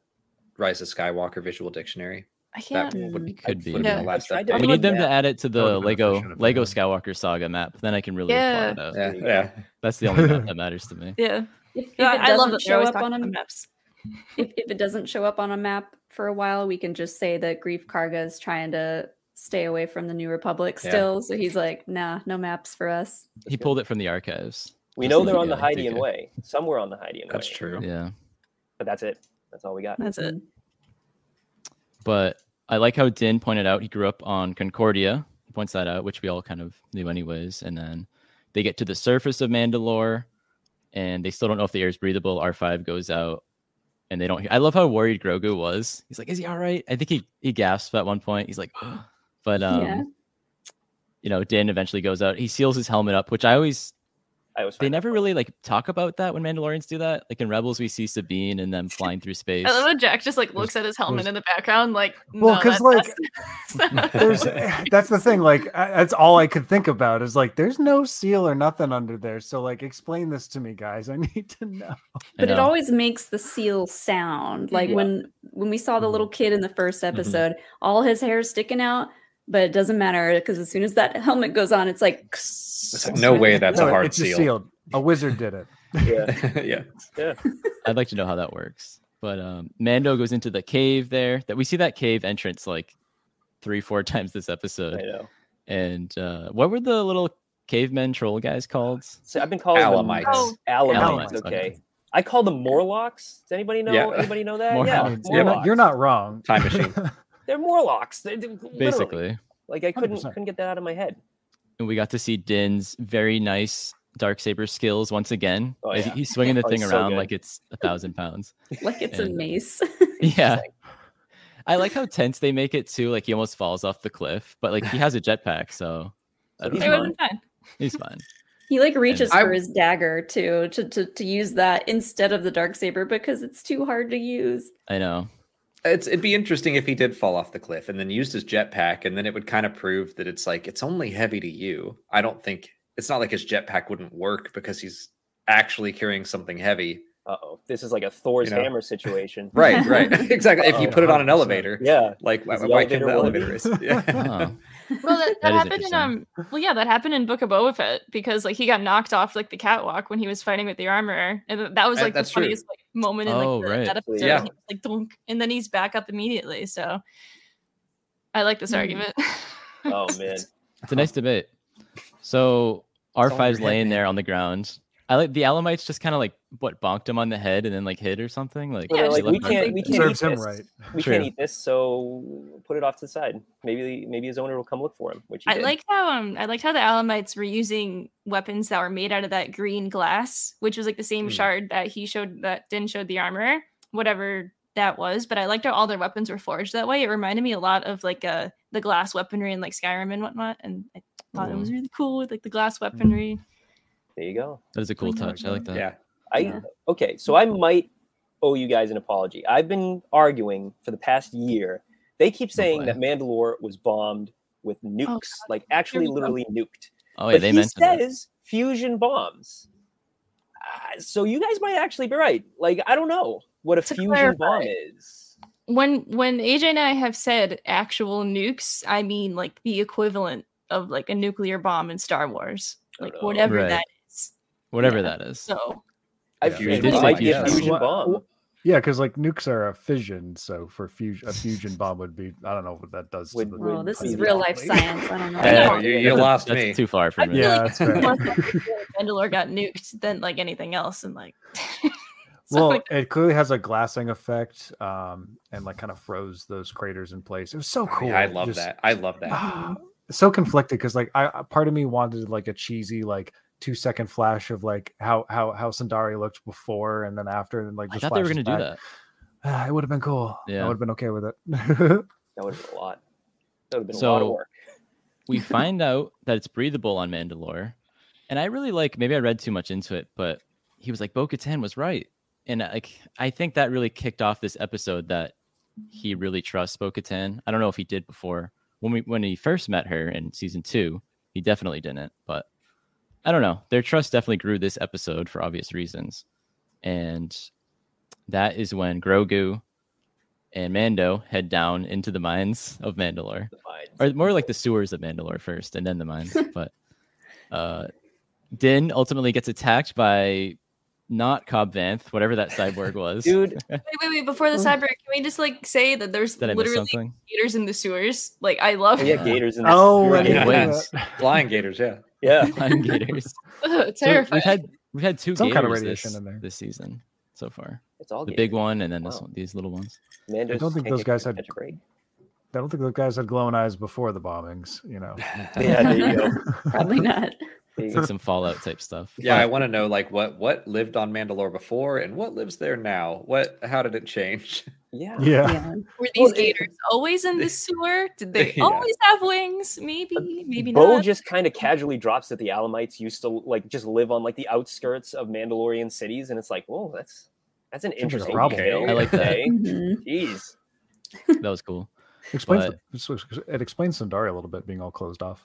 Rise of Skywalker visual dictionary. I That can't. would, Mm. Could be. would Yeah. the last I tried to update. We need them Yeah. to add it to the been Lego efficient if they Lego. Skywalker saga map. Then I can really Yeah. plot it out. Yeah, There you go. yeah. That's the only map that matters to me. Yeah, If, if Yeah, it I love doesn't that they show up on a the maps. <laughs> if, if it doesn't show up on a map for a while, we can just say that Greef Karga is trying to stay away from the New Republic Yeah. still. So he's like, nah, no maps for us. He pulled it from the archives. We know they're on the yeah, Hydian way. Somewhere on the Hydian way. That's true. Yeah. But that's it. That's all we got. That's it. But I like how Din pointed out he grew up on Concordia. He points that out, which we all kind of knew anyways. And then they get to the surface of Mandalore, and they still don't know if the air is breathable. R5 goes out, and they don't. hear. I love how worried Grogu was. He's like, "Is he all right?" I think he he gasped at one point. He's like, but um, Yeah. you know, Din eventually goes out. He seals his helmet up, which I always I was they never really like talk about that when Mandalorians do that. Like in Rebels, we see Sabine and them flying through space. I love how Jack just like looks at his helmet in the background, like Well, because that- like, that's- <laughs> there's <laughs> <laughs> that's the thing like I- that's all i could think about is like there's no seal or nothing under there so like explain this to me guys i need to know I But it always makes the seal sound. Like Yeah. when when we saw the little kid in the first Mm-hmm. episode, all his hair sticking out, but it doesn't matter because as soon as that helmet goes on, it's like It's like, no way that's No, a hard it's just seal. sealed a wizard did it <laughs> <laughs> Yeah. yeah. I'd like to know how that works. But um, Mando goes into the cave there. That we see that cave entrance like three, four times this I episode. know. And uh, what were the little cavemen troll guys called? So I've been calling Alamites. them Oh. Alamites. Alamites, Okay. okay. I call them Morlocks. Does anybody know? Yeah. Anybody know that? More- yeah, I you're, not, Morlocks. you're not wrong Time machine. <laughs> They're Morlocks. They, they- literally. Basically. Like I couldn't 100%. couldn't get that out of my head. And we got to see Din's very nice dark saber skills once again. Oh, yeah. He's swinging the Oh, thing he's so around good. like it's a thousand pounds. like it's a mace. <laughs> Yeah. I like how tense they make it too. Like he almost falls off the cliff, but like he has a jetpack, so I So don't he's it know. would have been fine. He's fine. he like reaches I- for his dagger too to, to to use that instead of the dark saber because it's too hard to use. I know. It's, it'd be interesting if he did fall off the cliff and then used his jetpack, and then it would kind of prove that it's like it's only heavy to you. I don't think it's not like his jetpack wouldn't work because he's actually carrying something heavy. Uh oh. This is like a Thor's You know. hammer situation. Right, right, <laughs> <laughs> exactly. If you Oh, put it on an elevator, Yeah. like why, why can't the elevator elevator race? <laughs> Yeah. Well, that, <laughs> That that is happened in um. Well, yeah, that happened in Book of Boba Fett because like he got knocked off like the catwalk when he was fighting with the armor, and that was That- like the that's true. funniest like moment in like Oh, the, right. that episode. Yeah. Was, like dunk, and then he's back up immediately. So I like this Hmm. argument. Oh <laughs> man. It's a nice debate. So R5's laying man. there on the ground. I like the Alamites just kind of like what bonked him on the head and then like hit or something. Like, Yeah, like we can't we can't eat serves him this. right We True. can't eat this, so put it off to the side. Maybe maybe his owner will come look for him. Which I did. liked how um I liked how the Alamites were using weapons that were made out of that green glass, which was like the same Hmm. shard that he showed that Din showed the armor, whatever that was. But I liked how all their weapons were forged that way. It reminded me a lot of like uh the glass weaponry and like Skyrim and whatnot, and I thought it was really cool with like the glass weaponry. There you go. That is a cool touch. I like that. yeah. I Yeah. okay, so I might owe you guys an apology. I've been arguing for the past year. They keep saying boy. that Mandalore was bombed with nukes, like actually literally nuked. Oh, yeah, but they he mentioned that. says fusion bombs. Uh, so you guys might actually be right. Like I don't know what a To fusion bomb is. When when AJ and I have said actual nukes, I mean like the equivalent of like a nuclear bomb in Star Wars, Oh, like whatever Right. that is. Whatever Yeah. that is. So I Yeah. feel They it did say might be a fusion. fusion bomb. yeah because like nukes are a fission so for fusion a fusion bomb would be i don't know what that does to the would- Oh, this is real life <laughs> science. I don't know. I Yeah, you, you lost that's me. too far for I me. feel Yeah, like that's fair. more Mandalore got nuked than like anything else, and like. <laughs> well like, it clearly has a glassing effect um and like kind of froze those craters in place it was so Oh, cool yeah, I love Just- that. I love that. <gasps> <sighs> So conflicted because like I I- part of me wanted like a cheesy like two second flash of like how how how Sundari looked before and then after and like I thought they were going to do that. Ah, it would have been cool. Yeah, I would have been okay with it. <laughs> That would have been a lot. That would have been a lot of So- work. we <laughs> find out that it's breathable on Mandalore. And I really like maybe I read too much into it, but he was like Bo Katan was right. And like I think that really kicked off this episode that he really trusts Bo Katan. I don't know if he did before. When we when he first met her in season two, he definitely didn't. But I don't know. Their trust definitely grew this episode for obvious reasons. And that is when Grogu and Mando head down into the mines of Mandalore or more like the sewers of Mandalore first, and then the mines. <laughs> but uh, Din ultimately gets attacked by not Cobb Vanth, whatever that cyborg <laughs> was. Dude, <laughs> wait, wait, wait! Before the cyber, can we just like say that there's Did literally gators in the sewers? Like, I love we had gators in the sewers. oh, sewer. Yeah. know Flying gators, yeah. Yeah. <laughs> Flying gators. <laughs> Ugh, So terrifying. we've had we've had two Some gators kind of radiation this, in there. this season. so far. It's all The Gator. big one and then this Wow. one, these little ones. Mandos I don't think those guys had- catch a break. I don't think those guys had glowing eyes before the bombings. You know. <laughs> Yeah, there you go. Probably not. There you It's like some Fallout type stuff. Yeah, I want to know like what what lived on Mandalore before and what lives there now. What how did it change? Yeah. yeah. Yeah. Were Well, these it- gators always in the <laughs> sewer? Did they Yeah. always have wings? Maybe, maybe Bo not. just kind of casually drops that the Alamites used to like just live on like the outskirts of Mandalorian cities, and it's like, whoa, that's that's an like interesting problem. detail. I like that. okay? Mhm. Jeez. That was cool. Explains But- the, it explains Sundari a little bit being all closed off.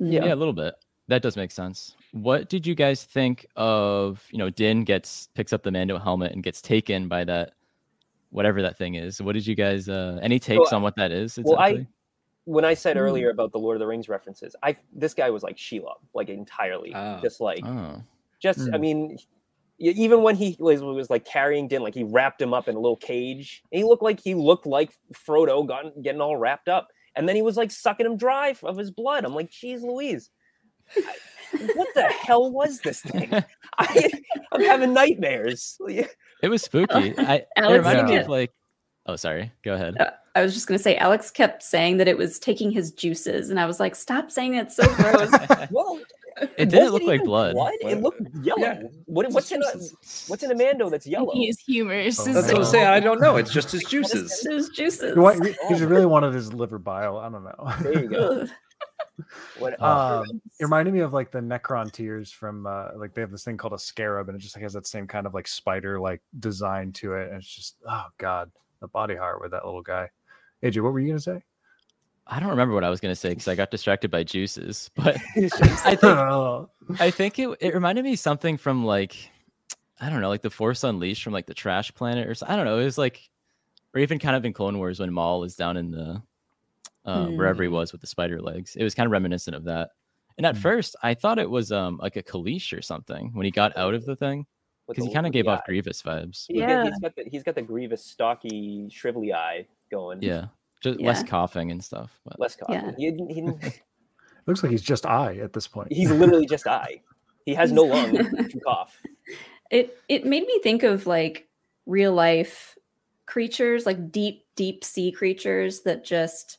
Yeah. a little bit. That does make sense. What did you guys think of, you know, Din gets picks up the Mando helmet and gets taken by that whatever that thing is. What did you guys uh any takes on what that is well, I- When I said Hmm. earlier about the Lord of the Rings references, I this guy was like Shelob, like entirely, Oh. just like oh. just I Hmm. mean, even when he was was like carrying Din, like he wrapped him up in a little cage. And He looked like he looked like Frodo, got, getting all wrapped up, and then he was like sucking him dry of his blood. I'm like, geez, Louise, what the hell was this thing? <laughs> I, I'm having nightmares. It was spooky. I it reminded me of like Oh, sorry. Go ahead. Uh, I was just going to say, Alex kept saying that it was taking his juices, and I was like, "Stop saying that! It's so <laughs> gross." Well, It didn't was look like even blood. It looked yellow. Yeah. What, what's in a what's in a Mando that's yellow? His humors. Oh, is That's what I'm saying. I don't know. It's just his <laughs> juices. Those juices. He, wa- really wanted his liver bile. I don't know. There you go. Ugh. What, <laughs> Um, it reminded me of like the Necron tears from uh, like they have this thing called a scarab, and it just like has that same kind of like spider like design to it, and it's just oh god, the body horror with that little guy. AJ, what were you gonna say? I don't remember what I was gonna say because I got distracted by juices. But <laughs> I think Oh, I think it it reminded me something from like I don't know, like the Force Unleashed from like the Trash Planet or so, I don't know. It was like, or even kind of in Clone Wars when Maul is down in the uh, wherever he Hmm. was with the spider legs. It was kind of reminiscent of that. And at Hmm. first, I thought it was um like a Kaleesh or something when he got out of the thing because he kind of gave the off eye. Grievous vibes. He get- Yeah. he's got the he's got the grievous, stocky, shrivelly eye going. Yeah, just less coughing and stuff. But less coughing. Yeah. He, didn't- he didn't- <laughs> looks like he's just eye at this point. he's literally just eye. He has no lung <laughs> to cough. It it made me think of like real life creatures, like deep deep sea creatures that just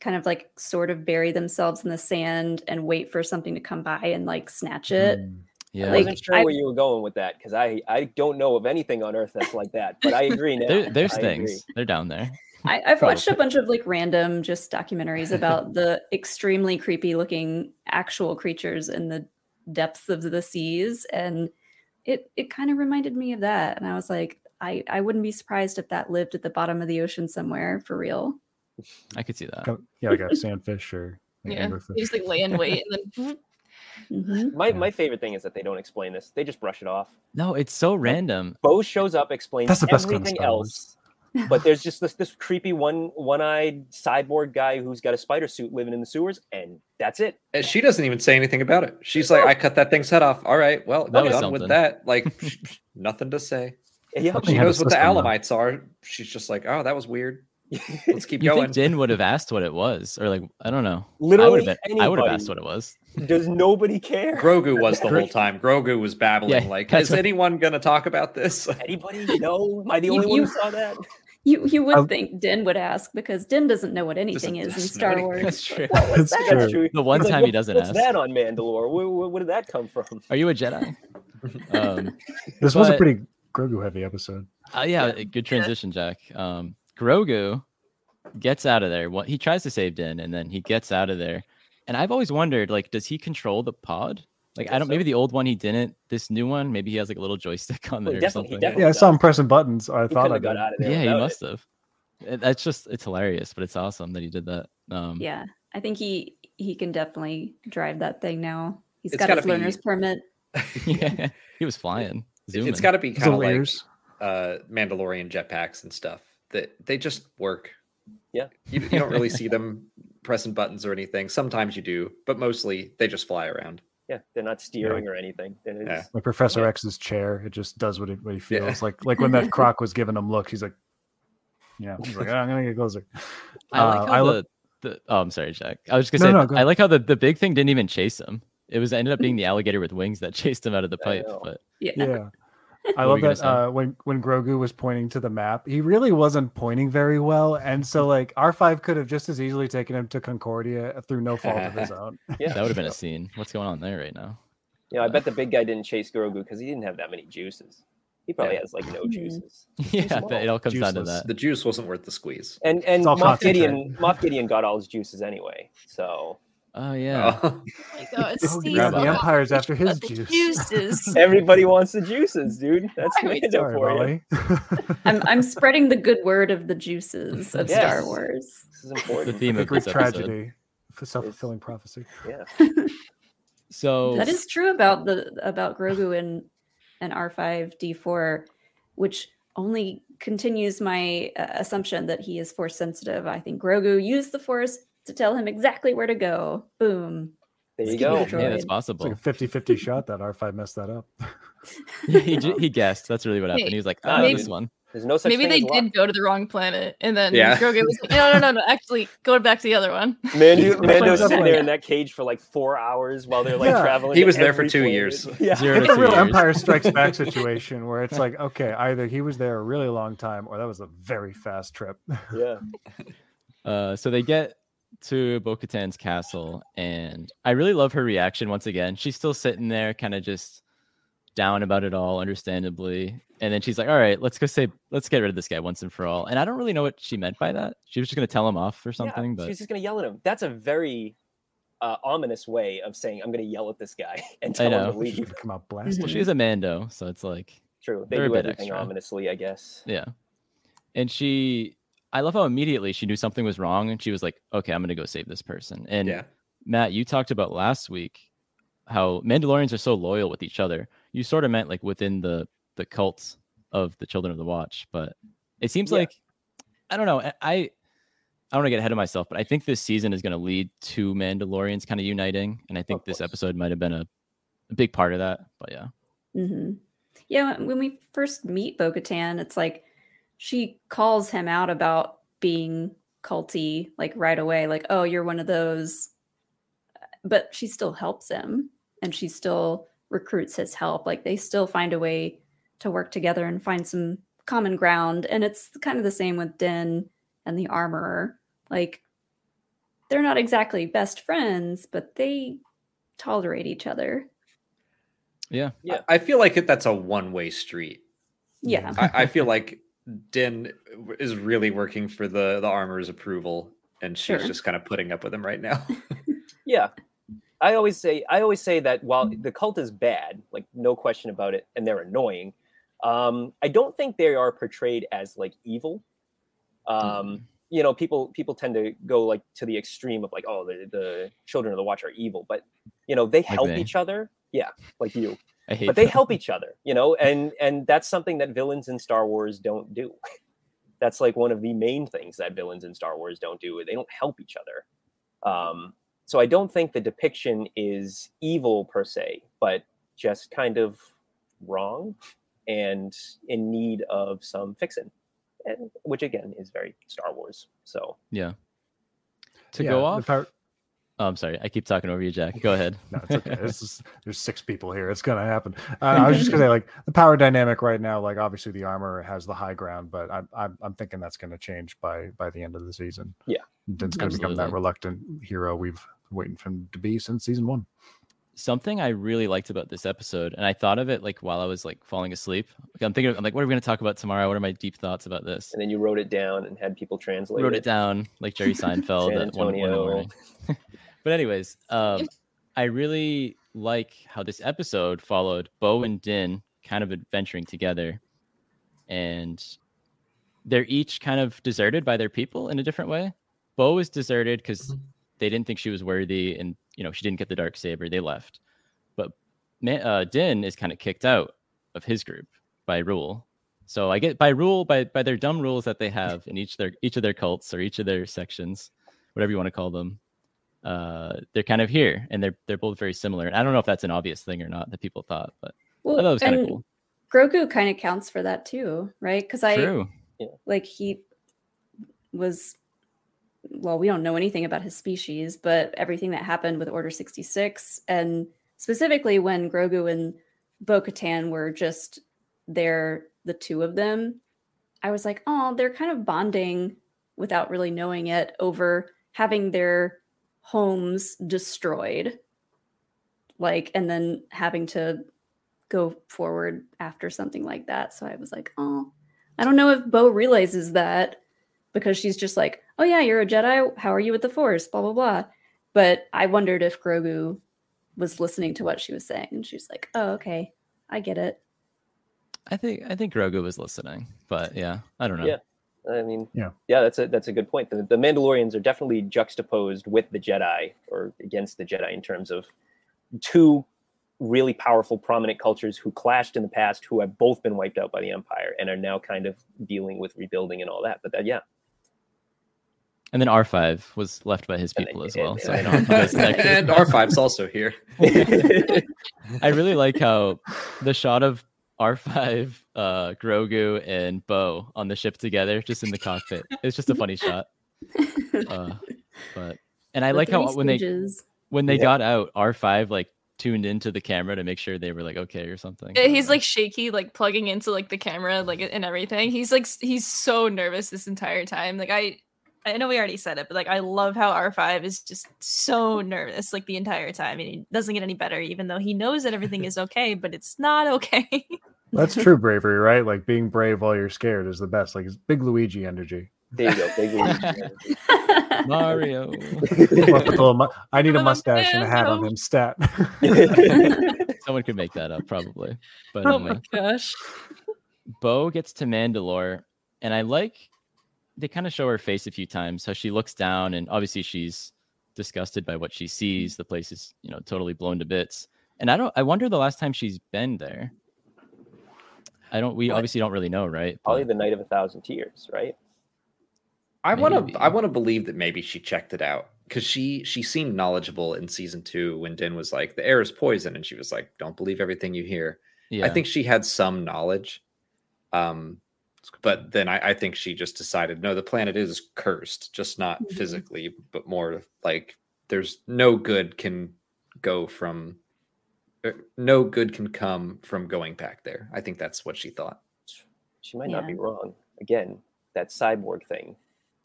kind of like sort of bury themselves in the sand and wait for something to come by and like snatch it. Mm. yeah, I Like, wasn't sure I- where you were going with that because I I don't know of anything on Earth that's like that. But I agree <laughs> now. there, there's I things. agree. They're down there. I, I've watched a bunch of like random just documentaries about the extremely creepy looking actual creatures in the depths of the seas, and it it kind of reminded me of that. And I was like, I I wouldn't be surprised if that lived at the bottom of the ocean somewhere for real. I could see that. Yeah, like a sandfish or like Yeah, anglerfish. they just like lay in wait and then <laughs> Mhm. My Yeah. my favorite thing is that they don't explain this. They just brush it off. No, it's so random. Bo shows up, explains That's the best kind of everything else. but there's just this this creepy one one eyed cyborg guy who's got a spider suit living in the sewers, and that's it. And she doesn't even say anything about it. She's like, I cut that thing's head off. All right, well, That done was with that. Like, <laughs> nothing to say. Yeah, She knows what the system, though. Alamites are. She's just like, oh, that was weird. Let's keep <laughs> You going. think Din would have asked what it was, or like I don't know. I would literally have been. I would have asked what it was. Does nobody care? <laughs> Grogu was the whole time. Grogu was babbling Yeah, like, is what- anyone going to talk about this? <laughs> Anybody? know? am I the You- only one who saw that? You you would Um, think Din would ask because Din doesn't know what anything is in doesn't Star anything. Wars. That's true. What That's that? true. That's true. The one It's like, time he doesn't What's ask. that on Mandalore? Where, where, where did that come from? Are you a Jedi? um, This was a pretty Grogu heavy episode. uh, yeah, a good transition, Jack. Um, Grogu gets out of there. What he tries to save Din, and then he gets out of there. And I've always wondered, like, does he control the pod? Like, I guess don't. so. Maybe the old one he didn't. This new one, maybe he has like a little joystick on Well, there he or definitely- he something. definitely- Yeah, I saw him pressing buttons. I He thought I got out of there. Yeah, he must it. have. It- That's just it's hilarious, but it's awesome that he did that. Um, Yeah, I think he he can definitely drive that thing now. He's It's got gotta his learner's permit. <laughs> <laughs> yeah, he was flying. Zooming. it's got to be kind of like uh, Mandalorian jetpacks and stuff that they just work. Yeah. You, you don't really <laughs> see them pressing buttons or anything. Sometimes you do, but mostly they just fly around. Yeah, they're not steering or anything. They're Yeah. Like Professor Yeah. X's chair, it just does what, it, what he Yeah. feels like. Like when that <laughs> croc was giving him look, he's like, "Yeah, he's like, "Oh, I'm gonna get closer." <laughs> I like Uh, how I the, the, oh, I'm sorry, Jack. I was just gonna say no, go I like how the, the big thing didn't even chase him. It was ended up being the alligator with wings that chased him out of the pipe. But Yeah. Yeah, I love that uh, when when Grogu was pointing to the map, he really wasn't pointing very well, and so like R five could have just as easily taken him to Concordia through no fault of his <laughs> own. Yeah. That would have been a scene. What's going on there right now? You know, I bet the big guy didn't chase Grogu because he didn't have that many juices. He probably Yeah. has like no Mhm. juices. <laughs> yeah, it all comes down to that. The juice wasn't worth the squeeze. And and all Moff. Gideon, Moff Gideon got all his juices anyway. So Oh yeah. <laughs> Oh. my God, Oh, Steve, yeah, the oh, Empire's after his juice. Juices. <laughs> everybody wants the juices, dude. <laughs> That's Why are we Mando for you. I'm I'm spreading the good word of the juices of Star Wars. This is important. the important. theme the of Greek this tragedy, for self-fulfilling prophecy. Yeah. So That is true about the about Grogu and and R5 D4, which only continues my uh, assumption that he is force sensitive. I think Grogu used the force to tell him exactly where to go. Boom. There you Skip go. the yeah, that's droid. It's possible. like a 50-50 shot that R5 messed that up. <laughs> Yeah, he, <laughs> he guessed. That's really what happened. Hey, He was like, uh, "Ah, maybe- this one." There's no such thing. Maybe thing they as luck. did go to the wrong planet, and then Yeah. Grogu was like, no, no, no, no. Actually, go back to the other one. Mando, He Mando's plays up sitting there in that cage for like four hours while they're like Yeah. traveling. He was there for two planet. years. Yeah. Zero It's a real years. Empire Strikes Back <laughs> situation where it's like, okay, either he was there a really long time or that was a very fast trip. yeah. Uh, so they get to Bo Katan's castle, and I really love her reaction once again. She's still sitting there, kind of just down about it all, understandably. And then she's like, All right, let's go say, let's get rid of this guy once and for all. And I don't really know what she meant by that. She was just going to tell him off or something, Yeah, but she's just gonna yell at him. That's a very uh, ominous way of saying I'm gonna yell at this guy <laughs> and I tell him to leave. gonna come out well, blasting. she is a Mando, so it's like, True. They They're a do bit everything extra. ominously, I guess. yeah. And she, I love how immediately she knew something was wrong, and she was like, Okay, I'm going to go save this person. And yeah. Matt, you talked about last week how Mandalorians are so loyal with each other. You sort of meant like within the the cults of the Children of the Watch, but it seems Yeah. like I don't know. I I I don't want to get ahead of myself, but I think this season is going to lead to Mandalorians kind of uniting, and I think this episode might have been a, a big part of that. But yeah, mm-hmm. Yeah, when we first meet Bo Katan, it's like she calls him out about being culty, like right away, like, oh, you're one of those. But she still helps him and she still recruits his help. Like they still find a way to work together and find some common ground. And it's kind of the same with Din and the armorer. Like they're not exactly best friends, but they tolerate each other. yeah, Yeah. I I feel like that's a one way street. Yeah. I, I feel like Din is really working for the the armor's approval, and she's Sure. just kind of putting up with him right now. <laughs> Yeah. I always say I always say that while the cult is bad, like no question about it, and they're annoying, um, I don't think they are portrayed as like evil. Um, you know, people people tend to go like to the extreme of like, oh, the, the children of the watch are evil, but you know, they help each other. Yeah, like you. I hate. But they that. help each other, you know, and and that's something that villains in Star Wars don't do. <laughs> That's like one of the main things that villains in Star Wars don't do. They don't help each other. Um, so I don't think the depiction is evil per se, but just kind of wrong and in need of some fixing, and which again is very Star Wars. So Yeah. To Yeah, go the off. Power- Oh, I'm sorry. I keep talking over you, Jack. Go ahead. <laughs> No, it's okay. This is, there's six people here. It's gonna happen. <laughs> Uh, I was just gonna say, like the power dynamic right now. Like obviously the armor has the high ground, but I'm I'm, I'm thinking that's gonna change by by the end of the season. Yeah. Din's gonna become that reluctant hero we've been waiting for him to be since season one. something I really liked about this episode, and I thought of it like while I was like falling asleep. Like, I'm thinking, I'm like, what are we going to talk about tomorrow? What are my deep thoughts about this? and then you wrote it down and had people translate Wrote it down like Jerry <laughs> Seinfeld San at one, one in the Antonio. morning. But anyways, um, <laughs> I really like how this episode followed Bo and Din kind of adventuring together, and they're each kind of deserted by their people in a different way. Bo is deserted because they didn't think she was worthy, and you know she didn't get the dark saber. They left, but uh, Din is kind of kicked out of his group by rule. So I get by rule by by their dumb rules that they have in each their each of their cults or each of their sections, whatever you want to call them. Uh, they're kind of here, and they're they're both very similar. And I don't know if that's an obvious thing or not that people thought, but I Well, thought it was kind of cool. Grogu kind of counts for that too, right? Because I True. like he was well, we don't know anything about his species, but everything that happened with Order 66 and specifically when Grogu and Bo Katan were just they're the two of them, I was like, oh, they're kind of bonding without really knowing it over having their homes destroyed. Like, and then having to go forward after something like that. So I was like, oh, I don't know if Bo realizes that because she's just like, oh yeah, you're a Jedi. How are you with the Force? Blah blah blah. But I wondered if Grogu was listening to what she was saying, and she's like, oh okay, I get it. I think I think Grogu was listening, but yeah, I don't know. Yeah. I mean, Yeah. yeah, that's a that's a good point. The, the Mandalorians are definitely juxtaposed with the Jedi or against the Jedi in terms of two really powerful, prominent cultures who clashed in the past, who have both been wiped out by the Empire and are now kind of dealing with rebuilding and all that. But that, yeah, And then R5 was left by his people then- as well. and- So I and- don't know if you guys connected. <laughs> and R5's also here. <laughs> I really like how the shot of R5, uh, Grogu, and Bo on the ship together, just in the cockpit. It's just a funny <laughs> shot. Uh, but and I The like how three when they stooges. when they Yeah. got out, R5 like tuned into the camera to make sure they were like okay or something. He's like shaky, like plugging into like the camera, like and everything. He's like he's so nervous this entire time. Like I, I know we already said it, but like I love how R five is just so nervous like the entire time, and he doesn't get any better, even though he knows that everything is okay, but it's not okay. <laughs> That's true bravery, right? Like being brave while you're scared is the best. Like it's big Luigi energy. there you go. Big Luigi. energy. <laughs> Mario. I need a mustache and a hat on him. Stat. <laughs> Someone could make that up probably. But oh uh, my gosh. Bo gets to Mandalore, and I like they kind of show her face a few times. How she looks down, and obviously she's disgusted by what she sees. The place is, you know, totally blown to bits. And I don't. I wonder the last time she's been there. I don't. We What? obviously don't really know, right? Probably But the night of a thousand tears, right? I want to I want to believe that maybe she checked it out because she she seemed knowledgeable in season two when Din was like the air is poison and she was like don't believe everything you hear. yeah, I think she had some knowledge, um, but then I, I think she just decided no, the planet is cursed, just not Mhm. physically, but more like there's no good can go from er, no good can come from going back there. I think that's what she thought. She might not be wrong. Again, that cyborg thing.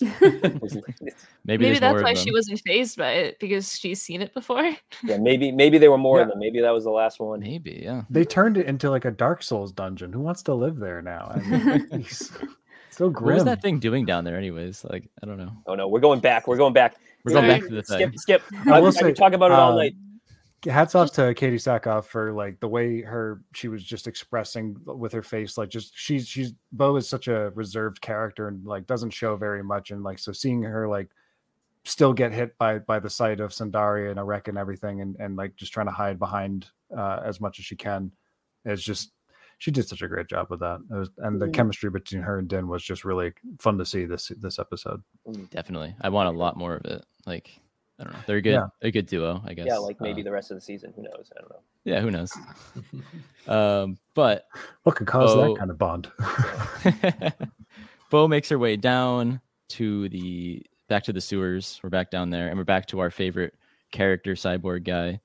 <laughs> <laughs> maybe, Maybe that's why she wasn't phased by it because she's seen it before. <laughs> yeah, maybe maybe there were more Yeah. of them. Maybe that was the last one. Maybe, yeah. They turned it into like a Dark Souls dungeon. Who wants to live there now? I mean, he's so What grim. was that thing doing down there, anyways? Like, I don't know. Oh no, we're going back. We're going back. We're going back to the Skip, thing. skip. I I, will I say, could talk about it all uh, night. Hats off to Katee Sackhoff for like the way her she was just expressing with her face like just she's she's Bo is such a reserved character and like doesn't show very much and like so seeing her like still get hit by by the sight of Sandaria and Arek and everything and and like just trying to hide behind uh as much as she can is just she did such a great job with that it was, and the Mhm. chemistry between her and Din was just really fun to see this this episode Definitely, I want a lot more of it. Like, I don't know. They're a good, Yeah. a good duo, I guess. Yeah, like maybe Uh, the rest of the season. Who knows? I don't know. yeah, who knows? <laughs> um, but what could cause Oh. that kind of bond <laughs> Bo makes her way down to the back to the sewers. We're back down there, and we're back to our favorite character, cyborg guy.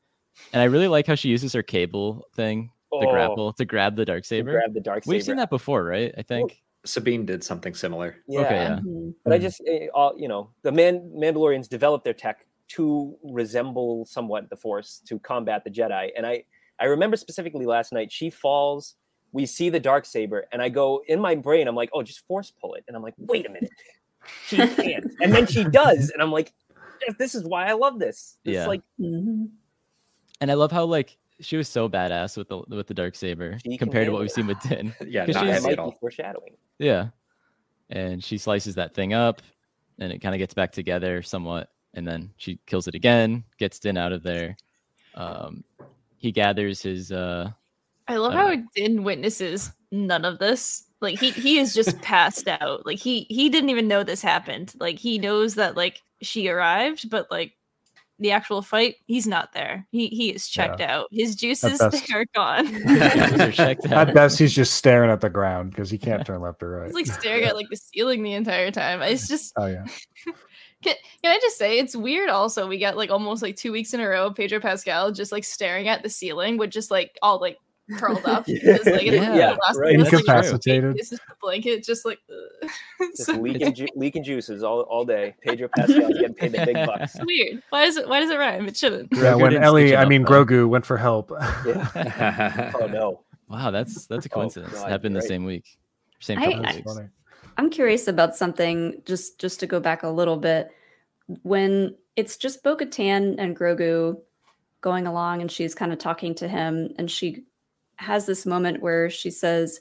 And I really like how she uses her cable thing, the Oh, grapple, to grab the dark saber. Grab the dark saber. We've seen that before, right? I think. Sabine did something similar. Yeah. Okay, yeah. But I Mhm. just, eh, all, you know, the Man- Mandalorians developed their tech to resemble somewhat the Force to combat the Jedi. And I, I remember specifically last night, she falls. We see the dark saber, and I go in my brain. I'm like, oh, just force pull it. And I'm like, wait a minute, she <laughs> can't. and then she does, and I'm like, this is why I love this. It's Yeah. like Mhm. And I love how like she was so badass with the with the dark saber She compared to what we've seen with <laughs> Din. yeah, not she's- that heavy might at all. foreshadowing. Yeah. And she slices that thing up and it kind of gets back together somewhat. And then she kills it again, gets Din out of there. Um, he gathers his uh I love I how don't Din witnesses none of this. Like he he is just <laughs> passed out. Like he he didn't even know this happened. Like he knows that like she arrived, but like the actual fight, he's not there. He he is checked out. His juices best. they <laughs> are gone. <laughs> are at best he's just staring at the ground because he can't turn left or right He's like staring at like the ceiling the entire time. It's just oh yeah can, can I just say it's weird also we got like almost like two weeks in a row Pedro Pascal just like staring at the ceiling with just like all like curled up. <laughs> Yeah. Just like in Yeah, right. last, like, Incapacitated. This is the blanket, just like ugh. <laughs> Just so leaking, ju- leaking juices all, all day. Pedro Pascal getting paid the big bucks. <laughs> weird. Why does it? Why does it rhyme? It shouldn't. Yeah, Grogu when Ellie, I mean well. Grogu, went for help. Yeah. Oh no. Wow, that's that's a Oh, coincidence. God, Happened the same week, same I- I- weeks. Funny. I'm curious about something just just to go back a little bit. When it's just Bo-Katan and Grogu going along and she's kind of talking to him and she has this moment where she says,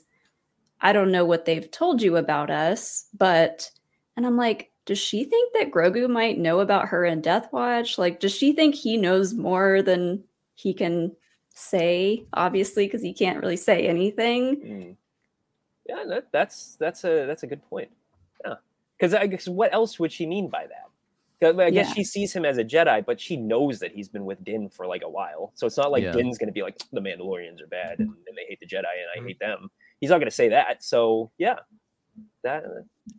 "I don't know what they've told you about us, but" and I'm like, does she think that Grogu might know about her in Death Watch? Like does she think he knows more than he can say obviously because he can't really say anything? Mm. Yeah, that, that's that's a that's a good point. Yeah, because I guess what else would she mean by that? 'Cause I guess Yeah. she sees him as a Jedi, but she knows that he's been with Din for like a while. So it's not like Yeah. Din's going to be like the Mandalorians are bad and, and they hate the Jedi and Mm-hmm. I hate them. He's not going to say that. So yeah, that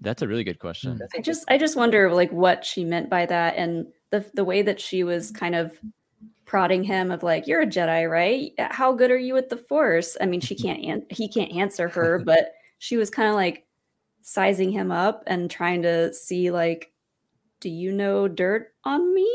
That's a really good question. that's a I good just I just wonder like what she meant by that and the the way that she was kind of prodding him of like you're a Jedi, right? How good are you with the Force? I mean, she can't an- he can't answer her, <laughs> but she was kind of like sizing him up and trying to see like do you know dirt on me?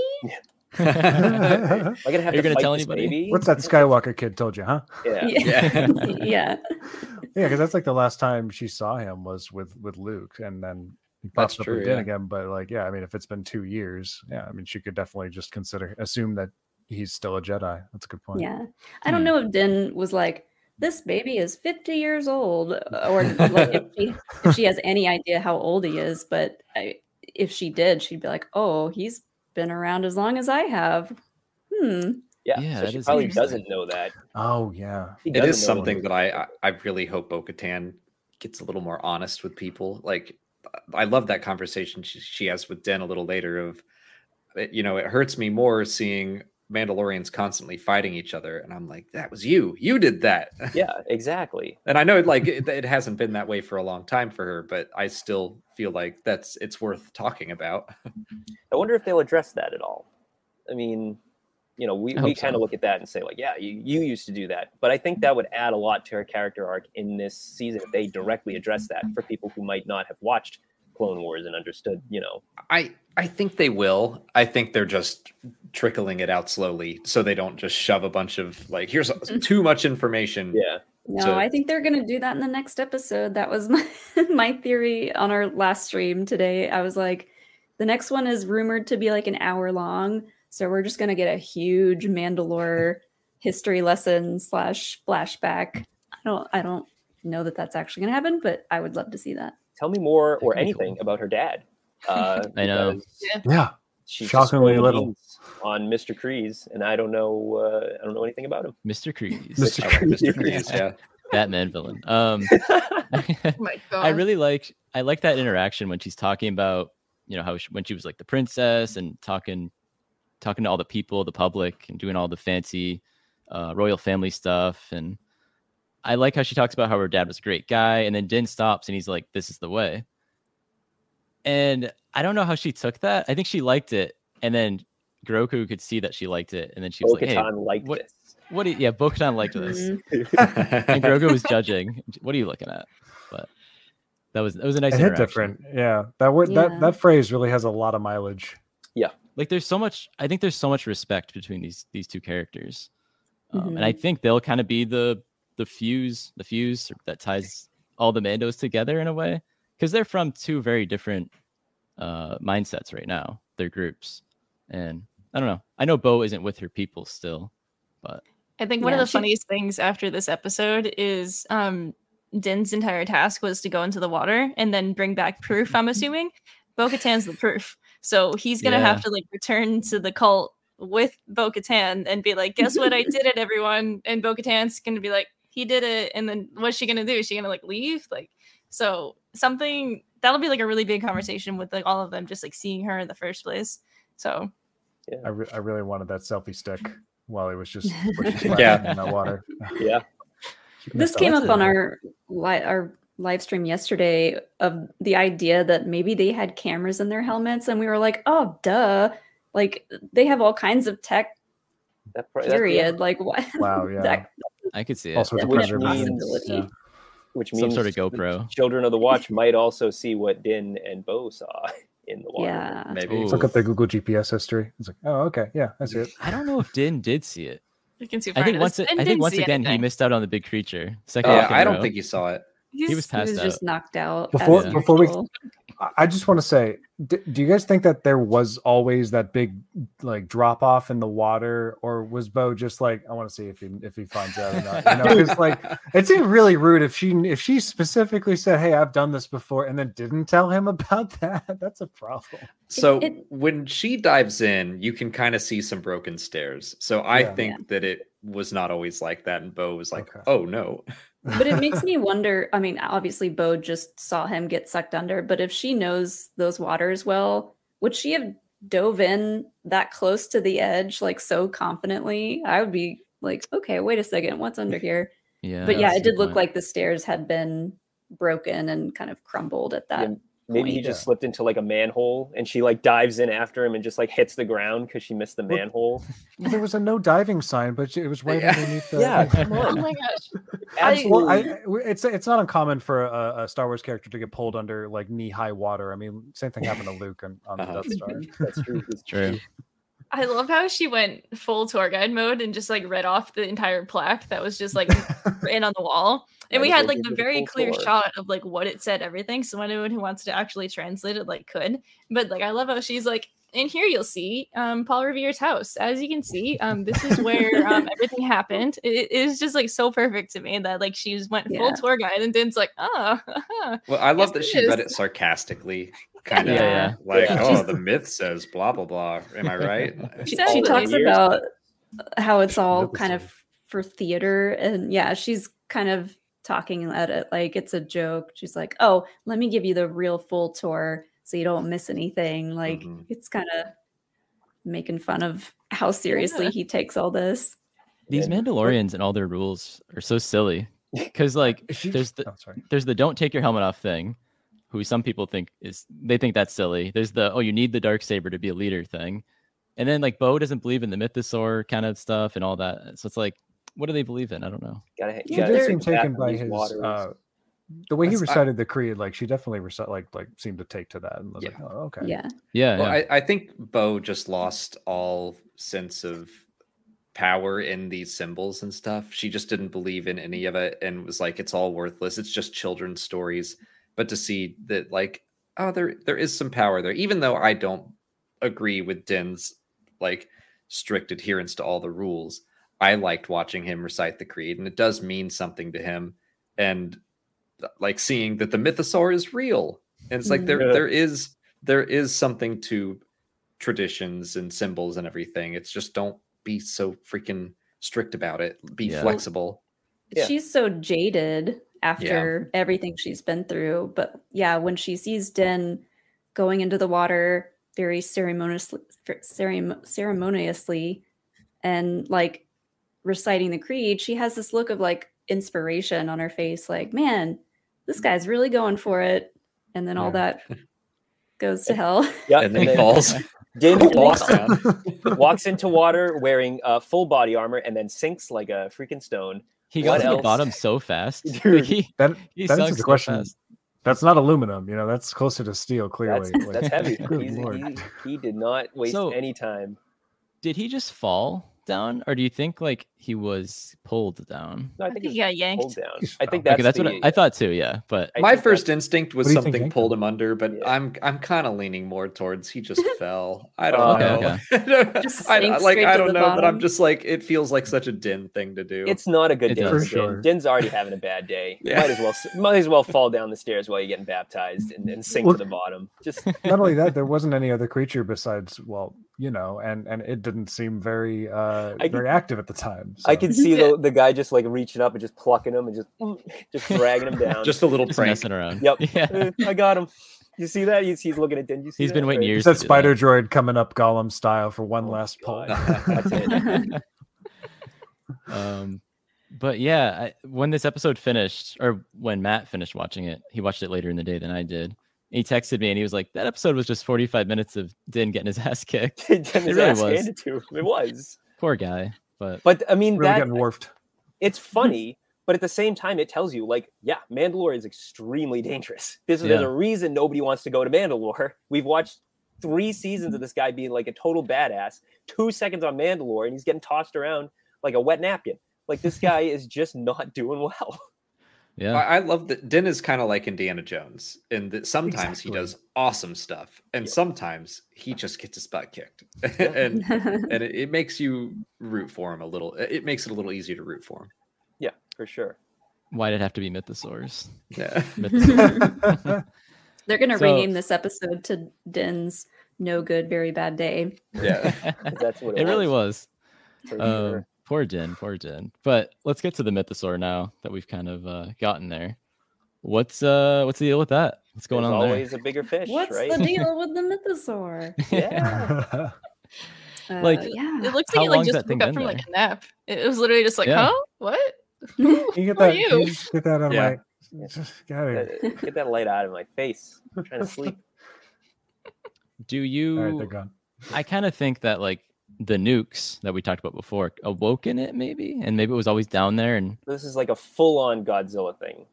Am I gonna have Are you to gonna tell anybody? baby? What's that Skywalker kid told you, huh? Yeah. Yeah. yeah. <laughs> <laughs> Yeah, because that's like the last time she saw him was with with Luke, and then he That's pops up true, with Din yeah. again. But like, yeah, I mean, if it's been two years, yeah, I mean, she could definitely just consider assume that he's still a Jedi. That's a good point. Yeah. I don't Hmm. know if Din was like, this baby is 50 years old, or like if she, if she has any idea how old he is. But I, if she did, she'd be like, oh, he's been around as long as I have. Hmm. Yeah, Yeah, so she probably doesn't know that. Oh yeah. She it doesn't is know something that I, I I really hope Bo Katan gets a little more honest with people. Like I love that conversation she, she has with Din a little later of you know, it hurts me more seeing Mandalorians constantly fighting each other. And I'm like, that was you. You did that. <laughs> Yeah, exactly. And I know like it, it hasn't been that way for a long time for her, but I still feel like that's it's worth talking about. <laughs> I wonder if they'll address that at all. I mean, you know, we, we kind of look at that and say, like, yeah, you, you used to do that. But I think that would add a lot to her character arc in this season if they directly address that for people who might not have watched Clone Wars and understood, you know. I I think they will. I think they're just trickling it out slowly so they don't just shove a bunch of like here's <laughs> too much information. Yeah. No, So- I think they're gonna do that in the next episode. That was <laughs> my my theory on our last stream today. I was like, the next one is rumored to be like an hour long, so we're just gonna get a huge Mandalore <laughs> history lesson slash flashback. I don't, I don't know that that's actually gonna happen, but I would love to see that. Tell me more or That'd be cool. anything about her dad. Uh, <laughs> I know. Yeah. She's just Shockingly little. on Mr. Kryze, and I don't know. Uh, I don't know anything about him. Mr. Kryze, Mr. I like Mr. Kryze. Kryze, yeah. Batman villain. Um, <laughs> <laughs> Oh my god. I really like I like that interaction when she's talking about you know how she, when she was like the princess and talking talking to all the people, the public, and doing all the fancy uh, royal family stuff. And I like how she talks about how her dad was a great guy, and then Din stops and he's like, "This is the way." And I don't know how she took that. I think she liked it, and then Grogu could see that she liked it, and then she was like, "Hey, Bo-Katan liked what- this. what? Do you, yeah, Bo-Katan liked this." Mhm. <laughs> and Grogu was <laughs> judging. What are you looking at? But that was that was a nice. It hit different. Yeah. That word Yeah. that that phrase really has a lot of mileage. Yeah, like there's so much. I think there's so much respect between these these two characters, um, and I Mhm. think they'll kind of be the the fuse the fuse that ties all the Mandos together in a way because they're from two very different uh mindsets right now. Their groups, and I don't know. I know Bo isn't with her people still, but I think one Yeah, of the she- funniest things after this episode is um Din's entire task was to go into the water and then bring back proof, I'm <laughs> assuming. Bo Katan's the proof. So he's gonna Yeah. have to like return to the cult with Bo Katan and be like, guess what? I <laughs> did it, everyone. And Bo Katan's gonna be like, he did it. And then what's she gonna do? Is she gonna like leave? Like, so something that'll be like a really big conversation with like all of them just like seeing her in the first place. So I, re- I really wanted that selfie stick <laughs> while he was just <laughs> Yeah. yeah. in that water. <laughs> Yeah. this came up on our li- our live stream yesterday of the idea that maybe they had cameras in their helmets and we were like oh duh like they have all kinds of tech That pro- that- yeah, period. Like what? Wow, <laughs> yeah. That- I could see it. All sorts of Which means- yeah. which Some sort of the GoPro. Children of the Watch might also see what Din and Bo saw <laughs> in the water. yeah. Maybe. Ooh. Look up their Google GPS history. It's like, oh, okay, yeah, I see it. I don't know if Din did see it. You can see. I think once it, it, I think once again he missed out on the big creature. Second oh, Yeah, week in a I don't row. think he saw it. He was He was out. just knocked out. Before- before we- usual. I- I just want to say, d- do you guys think that there was always that big like drop off in the water, or was Bo just like, I want to see if he if he finds out or not? You know, it's like <laughs> it seemed really rude if she if she specifically said, "Hey, I've done this before," and then didn't tell him <laughs> about that. That's a problem. So it- when she dives in, you can kind of see some broken stairs. So I Yeah. think that it was not always like that, and Bo was like, Okay. "Oh no." But it makes <laughs> me wonder. I mean, obviously, Bo just saw him get sucked under, but if she knows those waters well, would she have dove in that close to the edge, like so confidently? I would be like, okay, wait a second, what's under here? Yeah. but yeah, it did look point. like the stairs had been broken and kind of crumbled at that. Yeah, Maybe he just slipped into like a manhole and she like dives in after him and just like hits the ground because she missed the Well, manhole. There was a no diving sign, but it was right <laughs> Yeah. underneath the. Yeah, come <laughs> Oh my gosh. Absolutely. Well, I, I- it's it's not uncommon for a, a Star Wars character to get pulled under like knee high water. I mean, same thing happened to Luke on, on Uh-huh. the Death Star. That's true. It's True. I love how she went full tour guide mode and just like read off the entire plaque that was just like <laughs> written on the wall. And we had like the very clear tour. shot of like what it said, everything. So anyone who wants to actually translate it like could. But like I love how she's like, in here you'll see um Paul Revere's house. As you can see, um this is where um <laughs> everything happened. It, it was just like so perfect to me that like she just went full Yeah. tour guide and Din's like, oh, <laughs> Well, I love Yes, that it she read it sarcastically, kind of Yeah, yeah. like, Yeah. "Oh, the myth says blah blah blah." Am I right? <laughs> she, she talks Years. about how it's all kind of for theater and yeah she's kind of talking at it like it's a joke she's like oh let me give you the real full tour so you don't miss anything like Mhm. it's kind of making fun of how seriously Yeah. he takes all this These Yeah. Mandalorians and all their rules are so silly. <laughs> Because like there's the oh, sorry. there's the don't take your helmet off thing, who some people think is they think that's silly. There's the oh you need the dark saber to be a leader thing, and then like Bo doesn't believe in the mythosaur kind of stuff and all that. So it's like, what do they believe in? I don't know. Gotta, you She gotta did they're- seem taken by his waters. uh, the way he That's- I- recited the creed. Like she definitely recite like like seemed to take to that and was like, oh, okay. yeah Yeah, Well, yeah. I, I think Bo just lost all sense of power in these symbols and stuff. She just didn't believe in any of it and was like, it's all worthless. It's just children's stories. But to see that, like, oh, there there is some power there, even though I don't agree with Din's like strict adherence to all the rules. I liked watching him recite the creed, and it does mean something to him. And like seeing that the mythosaur is real, and it's like there Mhm. there is there is something to traditions and symbols and everything. It's just don't be so freaking strict about it. Be Yeah. flexible. Yeah. she's so jaded after everything she's been through but yeah when she sees Din going into the water very ceremoniously ceremoniously and like reciting the creed she has this look of like inspiration on her face like man this guy's really going for it and then all Yeah. that goes to hell yeah, and then he falls. <laughs> Din walks, walks into water wearing uh, full body armor and then sinks like a freaking stone. he what got to the bottom so fast. <laughs> Dude. Like, he That he that sunk answers the so question. fast. That's not aluminum. You know, that's closer to steel. Clearly, That's, Like, that's heavy. <laughs> good He's- lord. he, he did not waste So- any time. Did he just fall down, or do you think like he was pulled down? No, I I think think he he got yanked. down. I think that's, okay, that's the, what I, I thought too. Yeah, but My first instinct was What think, something pulled him under, but Yeah. I'm I'm kind of leaning more towards he just <laughs> fell. I don't Oh, know. okay, <laughs> Just I, like I don't the know, but I'm just like it feels like such a Din thing to do. It's not a good It day for For sure. Din's already having a bad day. <laughs> Yeah. Might as well might as well fall down the stairs while you're getting baptized and, and sink Well- to the bottom. Just not only that, there wasn't any other creature besides, well, you know, and and it didn't seem very uh I could- very active at the time. I can see the, the guy just like reaching up and just plucking him and just <laughs> just dragging him down. just a little just prank. messing around. Yep. <laughs> Yeah. "Eh, I got him. You see that? He's, he's looking at Din. You see He's that? been waiting Right. years. It's that to do spider droid coming up Gollum style for one Oh, last pull. <laughs> That's it. um but yeah I, when this episode finished or when matt finished watching it he watched it later in the day than i did he texted me and he was like that episode was just 45 minutes of din getting his <laughs> ass kicked <laughs> Getting his really ass was. to him. It was. poor guy but But I mean, Really that getting dwarfed. it's <laughs> funny, but at the same time, it tells you like, yeah, Mandalore is extremely dangerous. This is there's Yeah. a reason nobody wants to go to Mandalore. We've watched three seasons of this guy being like a total badass. Two seconds on Mandalore, and he's getting tossed around like a wet napkin. Like this guy is just not doing well. Yeah, I, I love that Din is kind of like Indiana Jones in that sometimes Exactly. he does awesome stuff and Yeah. sometimes he just gets his butt kicked. <laughs> and <laughs> and it, it makes you root for him a little. It it makes it a little easier to root for him. Yeah, for sure. why did it have to be Mythosaurs? Yeah. <laughs> Mythosaur. They're gonna So- rename this episode to Din's No Good Very Bad Day. Yeah. That's what it, it really was. for Um, sure. Poor Din, poor Din. But let's get to the Mythosaur now that we've kind of uh, gotten there. What's uh what's the deal with that? What's going There's on there? always a bigger fish, What's right? the deal <laughs> with the mythosaur? <laughs> yeah. Uh, Like- yeah. It looks like it like just that thing woke up been from like a nap. It it was literally just like, Yeah. huh? What? <laughs> Can you get that? You? you get that out of Yeah. my? Just get out. Get get that light out of my face. I'm trying to sleep. Do All right, you they're gone. I kind of think that like the nukes that we talked about before awoken it maybe and maybe it was always down there and This is like a full-on Godzilla thing.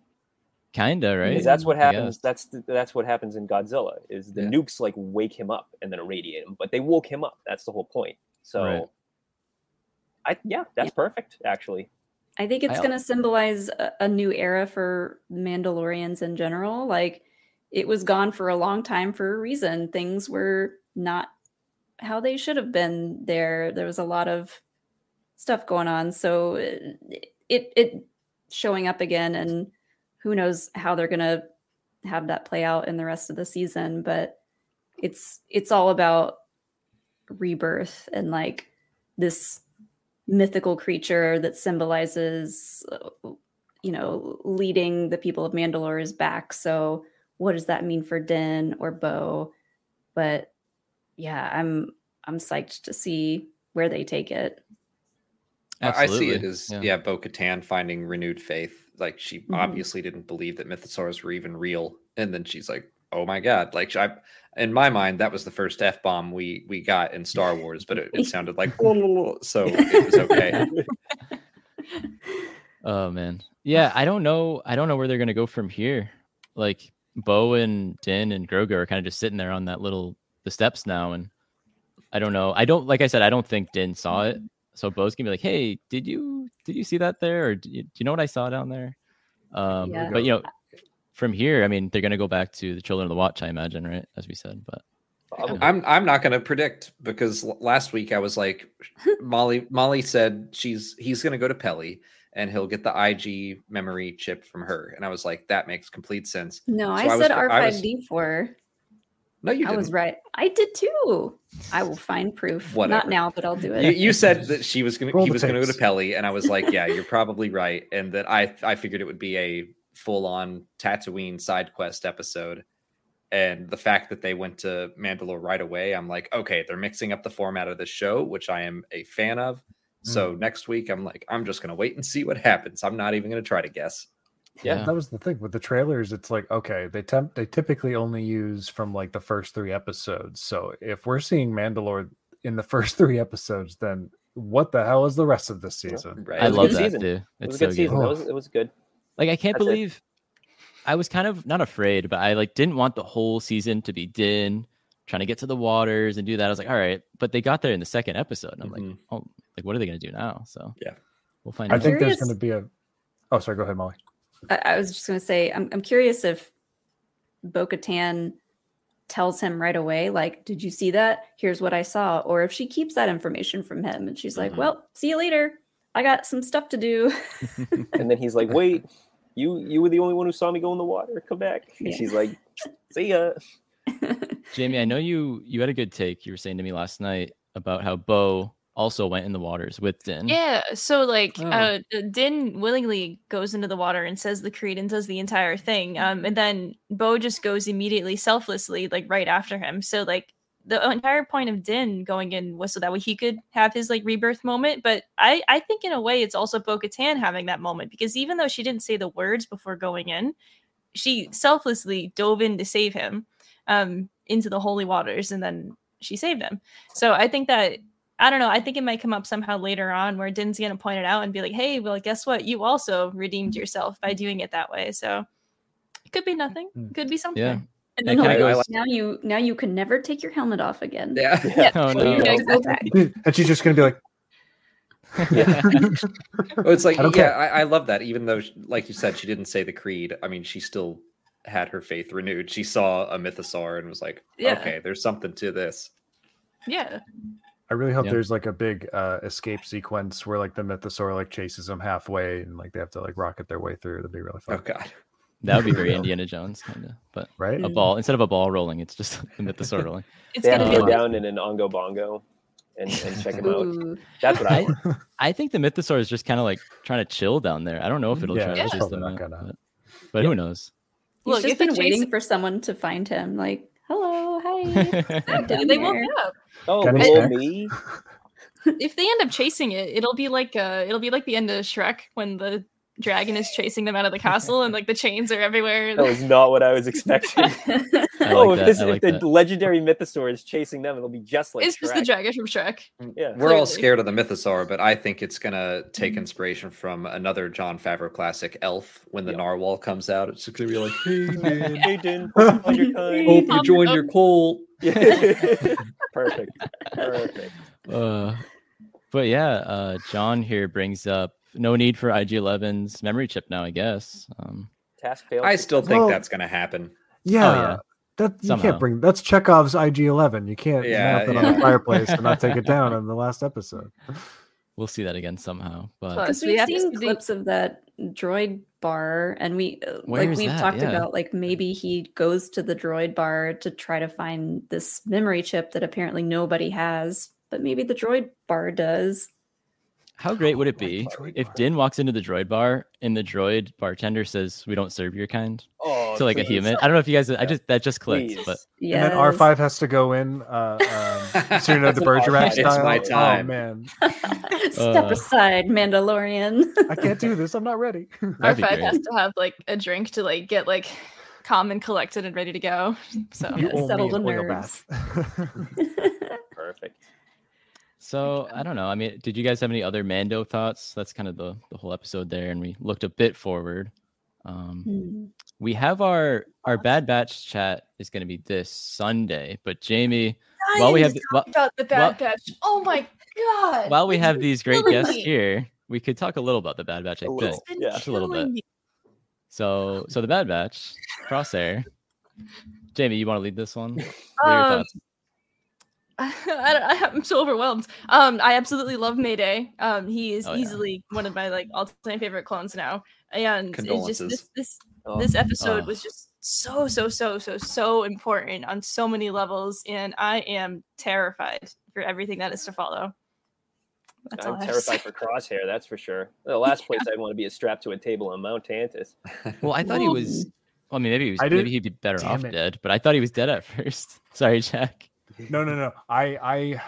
kinda right Because that's what happens. That's the, that's what happens in Godzilla. Is the Yeah. nukes like wake him up and then irradiate him, but they woke him up. That's the whole point. So, Right. I yeah, that's perfect actually. I think it's I going to symbolize a, a new era for Mandalorians in general. Like it was gone for a long time for a reason. Things were not how they should have been there. There was a lot of stuff going on. So it it, it showing up again and who knows how they're to have that play out in the rest of the season, but it's it's all about rebirth and like this mythical creature that symbolizes you know leading the people of Mandalore's back so what does that mean for Din or Bo but yeah I'm I'm psyched to see where they take it I- I see it as yeah. yeah, Bo Katan finding renewed faith. Like she Mhm. obviously didn't believe that mythosaurs were even real, and then she's like, "Oh my god!" Like I, in my mind, that was the first f bomb we we got in Star Wars, but it, it sounded like <laughs> so it was okay. <laughs> Oh man. Yeah, I don't know. I don't know where they're gonna go from here. Like Bo and Din and Grogu are kind of just sitting there on that little the steps now, and I don't know. I don't like I said, I don't think Din saw it. So Bo's gonna be like, Hey, did you did you see that there? Or do you, do you know what I saw down there? Um Yeah. but you know, from here, I mean, they're gonna go back to the Children of the Watch, I imagine, right? As we said. But I'm I'm not going to predict because last week I was like, <laughs> Mollie Mollie said she's he's going to go to Peli and he'll get the IG memory chip from her, and I was like, that makes complete sense. no So I, I said R5D4 No, you I didn't. was right I did too I will find proof Whatever. not now but I'll do it You, you said that she was going to he was going to go to tapes. Peli, and I was like, yeah, <laughs> you're probably right, and that I I figured it would be a full on Tatooine side quest episode. And the fact that they went to Mandalore right away, I'm like, okay, they're mixing up the format of the show, which I am a fan of. So mm. next week, I'm like, I'm just gonna wait and see what happens. I'm not even gonna try to guess. Yeah. That was the thing with the trailers. It's like okay, they temp they typically only use from like the first three episodes. So if we're seeing Mandalore in the <laughs> first three episodes, then what the hell is the rest of this season? Right? I was love that season. too. It It's was a so good season. good. It was it was good. Like I can't That's it. believe I was kind of not afraid, but I like didn't want the whole season to be Din trying to get to the waters and do that. I was like, all right, but they got there in the second episode, and I'm like, Mhm. oh, like what are they gonna do now? So Yeah. we'll find out. I out. think there's going to be a. Oh, sorry. Go ahead, Mollie. I, I was just going to say, I'm, I'm curious if Bo Katan tells him right away, like, did you see that? Here's what I saw. Or if she keeps that information from him and she's like, Mhm. well, see you later. I got some stuff to do. <laughs> And then he's like, "Wait, you you were the only one who saw me go in the water. Come back." And Yeah. she's like, "See ya." <laughs> Jamie, I know you you had a good take. You were saying to me last night about how Bo also went in the waters with Din. Yeah, so like Oh. uh Din willingly goes into the water and says the creed and does the entire thing. Um and then Bo just goes immediately selflessly like right after him. So like the entire point of Din going in was so that way he could have his like rebirth moment. But I I think in a way it's also Bo Katan having that moment because even though she didn't say the words before going in, she selflessly dove in to save him um into the holy waters and then she saved him. So I think that I don't know. I think it might come up somehow later on where Din's gonna point it out and be like, "Hey, well, guess what? You also redeemed mm-hmm. yourself by doing it that way." So it could be nothing. It could be something. Yeah. And then kinda he'll- I goes- now you now you can never take your helmet off again. Yeah. <laughs> Yeah. Oh, so no. guys <laughs> and she's just gonna be like, <laughs> Yeah. Well, it's like, I yeah. I, I love that. Even though, like you said, she didn't say the creed. I mean, she still had her faith renewed. She saw a mythosaur and was like, Yeah. okay, there's something to this. Yeah. I really hope Yeah. there's like a big uh, escape sequence where like the mythosaur like chases them halfway and like they have to like rocket their way through. That'd be really fun, Oh God. <laughs> That would be very <laughs> Indiana Jones kind of, but right? a ball instead of a ball rolling, it's just <laughs> the mythosaur rolling. It's They have gonna to go like, down in an ongo bongo and, and check him out. That's what I I. I think the mythosaur is just kind of like trying to chill down there. I don't know if it'll Yeah, try to chase them out, gonna. but, but who knows? He's Look, just if they been waiting for someone to find him. Like, hello, hi. I'm they will here." Up. Oh, Got any me. If they end up chasing it, it'll be like uh it'll be like the end of Shrek when the dragon is chasing them out of the <laughs> castle and like the chains are everywhere. That was not what I was expecting. <laughs> <laughs> I oh, like if, this, I if the legendary mythosaur is chasing them, it'll be just like it's just the Shrek. dragon from Shrek. Yeah. We're all scared of the mythosaur, but I think it's gonna take Mhm. inspiration from another Jon Favreau classic, Elf. When the Yep. narwhal comes out, it's just gonna be like, "Hey, man, Hey, Din, hope you find your kind. hope you Pump joined your cult." Yeah. Perfect. Perfect. Uh, but yeah, uh, John here brings up no need for IG11's memory chip now. I guess. Um, Task failed. I still think Well- that's gonna happen. yeah, yeah. that you Somehow. can't bring. That's Chekhov's IG11. You can't Yeah, mount that on the fireplace and not take it down in the last episode. <laughs> we'll see that again somehow. But Plus, Because we we've have seen see- clips of that droid bar, and we uh, Where like we've that? talked Yeah. about like maybe he goes to the droid bar to try to find this memory chip that apparently nobody has, but maybe the droid bar does. How great would it be if bar. Din walks into the droid bar and the droid bartender says, "We don't serve your kind" Oh, to like a human? I don't know if you guys. I just that just clicked, Please. but Yeah. And then R five has to go in. Uh, um, <laughs> so you know the an Bergerac R5. It's style. my Oh man, <laughs> Step Uh, aside, Mandalorian. I can't do this. I'm not ready. <laughs> R five has to have like a drink to like get like calm and collected and ready to go. So you Yeah, owe settle me an the nerves. Perfect. So I don't know. I mean, did you guys have any other Mando thoughts? That's kind of the the whole episode there, and we looked a bit forward. Um, Hmm. we have our our Bad Batch chat is going to be this Sunday, but Jamie, while we have the- while, about the Bad Bad Batch. Oh my god! while we have these great guests me. here, we could talk a little about the Bad Batch. I A think. little. Yeah. Just a little bit. So so the Bad Batch, Crosshair. Jamie, you want to lead this one? What are your Um, thoughts? <laughs> I, don't- I, am so overwhelmed. Um, I absolutely love Mayday. Um, he is Oh, yeah. easily one of my like all-time favorite clones now, and it's just this this Oh, this episode Oh. was just so so so so so important on so many levels, and I am terrified for everything that is to follow. That's I I'm have to say. <laughs> terrified for Crosshair, that's for sure. The last place I'd want to be is strapped to a table on Mount Tantiss. <laughs> Well, I thought he was. Well, I mean, maybe he was. Maybe he'd be better Damn off it. dead, but I thought he was dead at first. Sorry, Jack. No, no, no. I, I,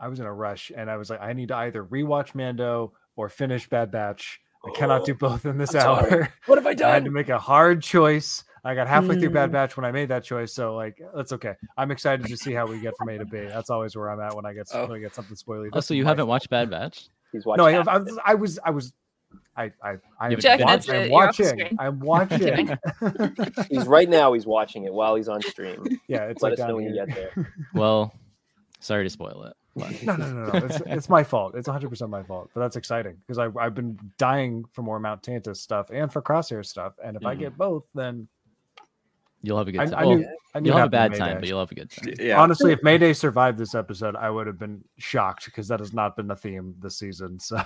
I was in a rush, and I was like, I need to either rewatch Mando or finish Bad Batch. I cannot do both in this I'm sorry. hour. What have I done? <laughs> I had to make a hard choice. I got halfway through Bad Mm. Batch when I made that choice, so like that's okay. I'm excited to see how we get from A to B. That's always where I'm at when I get Oh. when I get something spoily. Oh, so you haven't watched Bad Batch? He's watching. No, I, half I, was. I was, I I, I, I'm, Jack, watch- it. I'm You're off the watching. I'm watching. <laughs> He's right now. He's watching it while he's on stream. yeah, it's Let like us know when you get there. <laughs> Well, sorry to spoil it. No, no, no, no. It's, it's my fault. It's 100 percent my fault. But that's exciting because I I've been dying for more Mount Tantiss stuff and for Crosshair stuff. And if I Mhm. get both, then You'll have a good time. I Well, knew I knew you'll have a bad time, but you'll have a good time. yeah. Honestly, if Mayday survived this episode, I would have been shocked because that has not been the theme this season. So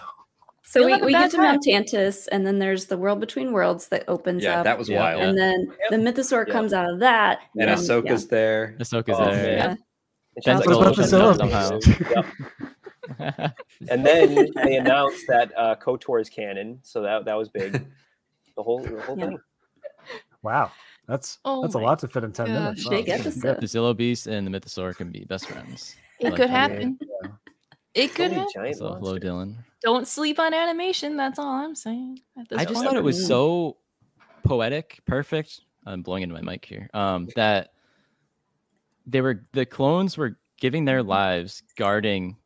So You'll we, we bad get to Mount Tantiss, and then there's the world between worlds that opens yeah, up. that was wild. and then the mythosaur Yeah. comes out of that. And and- Ahsoka's there. Ahsoka's Oh, there. yeah. And like, Solo "Oh, shows shut up up." somehow. <laughs> Yep. And then they announced that uh, Kotor is canon, so that that was big. <laughs> The whole the whole thing. wow, that's Oh that's a lot to fit in 10 gosh. minutes. Wow, Big episode. the Zillo Beast and the Mythosaur can be best friends. It Like could happen. Yeah. It could So many happen. So hello. Dylan. Don't sleep on animation. That's all I'm saying. at this I just point. thought it was so poetic, perfect. I'm blowing into my mic here. Um, that they were the clones were giving their lives guarding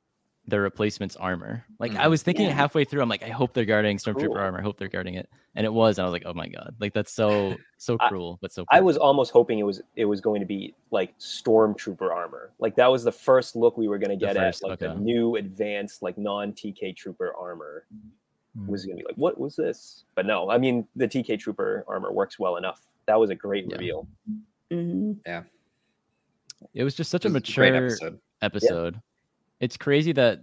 the replacement's armor. Like I Mhm. was thinking Yeah. halfway through, I'm like, I hope they're guarding Stormtrooper Cool. armor. I hope they're guarding it, and it was. And I was like, oh my god, like that's so <laughs> so I- cruel, but so. I was almost hoping it was it was going to be like stormtrooper armor. Like that was the first look we were going to get first, at like okay. the new advanced like non TK trooper armor Mm. was going to be like what was this? But no, I mean the TK trooper armor works well enough. That was a great Yeah. reveal. Mhm. It was just such It a was great mature episode. episode. It's crazy that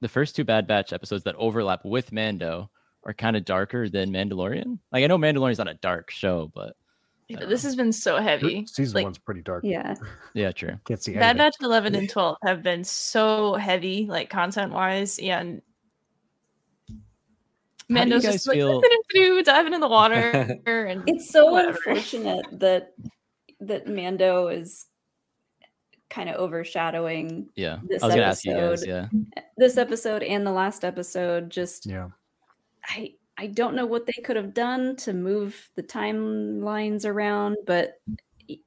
the first two Bad Batch episodes that overlap with Mando are kind of darker than Mandalorian. Like I know Mandalorian's not a dark show, but Yeah, but this has been so heavy. Season like, one's pretty dark. Yeah. <laughs> yeah, true. Can't see Bad anything. Batch 11 and 12 have been so heavy, like content wise. Yeah. And do Mando's just like, feel- "Doo-doo-doo," diving in the water. <laughs> and It's so whatever. unfortunate that that Mando is kind of overshadowing Yeah, This I was gonna ask you guys. episode- Yeah, <laughs> this episode and the last episode. Just Yeah. I I don't know what they could have done to move the timelines around, but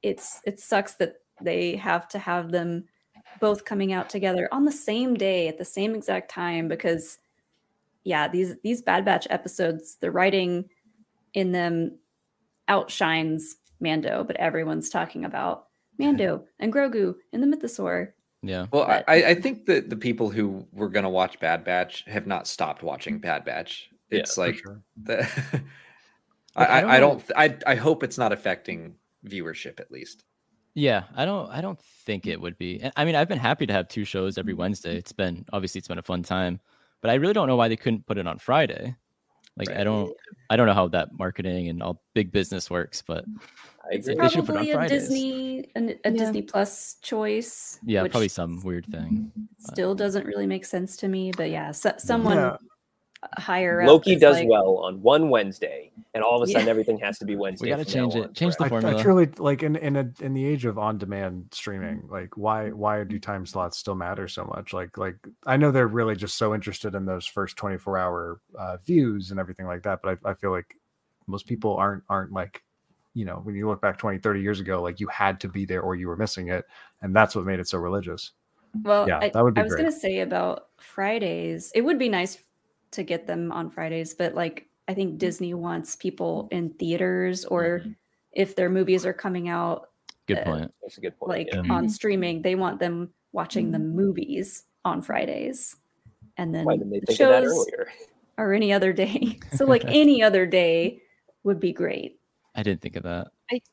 it's it sucks that they have to have them both coming out together on the same day at the same exact time because yeah, these these Bad Batch episodes, the writing in them outshines Mando, but everyone's talking about Mando and Grogu and the Mythosaur. yeah. Well, I, But- I I think that the people who were going to watch Bad Batch have not stopped watching Bad Batch. It's for like sure. the, <laughs> I, I I, don't I don't th- I I hope it's not affecting viewership at least. Yeah, I don't I don't think it would be. I mean, I've been happy to have two shows every mm-hmm. Wednesday. It's been obviously it's been a fun time, but I really don't know why they couldn't put it on Friday. Like I don't I don't know how that marketing and all big business works, but mm. It's- agree. They put it on Probably a Fridays. Disney a, a Yeah. Disney Plus choice. yeah, probably some weird thing. Mm-hmm. still doesn't really make sense to me. But yeah, so, someone Yeah. Higher Loki is does like, well on one Wednesday, and all of a Yeah. sudden everything has to be <laughs> Wednesday. We got to change it. on Change the forever. I, I formula. truly like in in a, in the age of on demand streaming, like why why do time slots still matter so much? Like like I know they're really just so interested in those first 24 hour uh, views and everything like that, but I, I feel like most people aren't aren't like you know when you look back 20 30 years ago like you had to be there or you were missing it and that's what made it so religious Well, Yeah, I, that would be I was gonna say about Fridays. It would be nice to get them on Fridays, but like I think Disney wants people in theaters, or Mm-hmm. if their movies are coming out Good uh, point. That's a good point. like yeah. on streaming, they want them watching the movies on Fridays, and then Why didn't they the think of that shows earlier? <laughs> or any other day. <laughs> so like any other day would be great. I didn't think of that.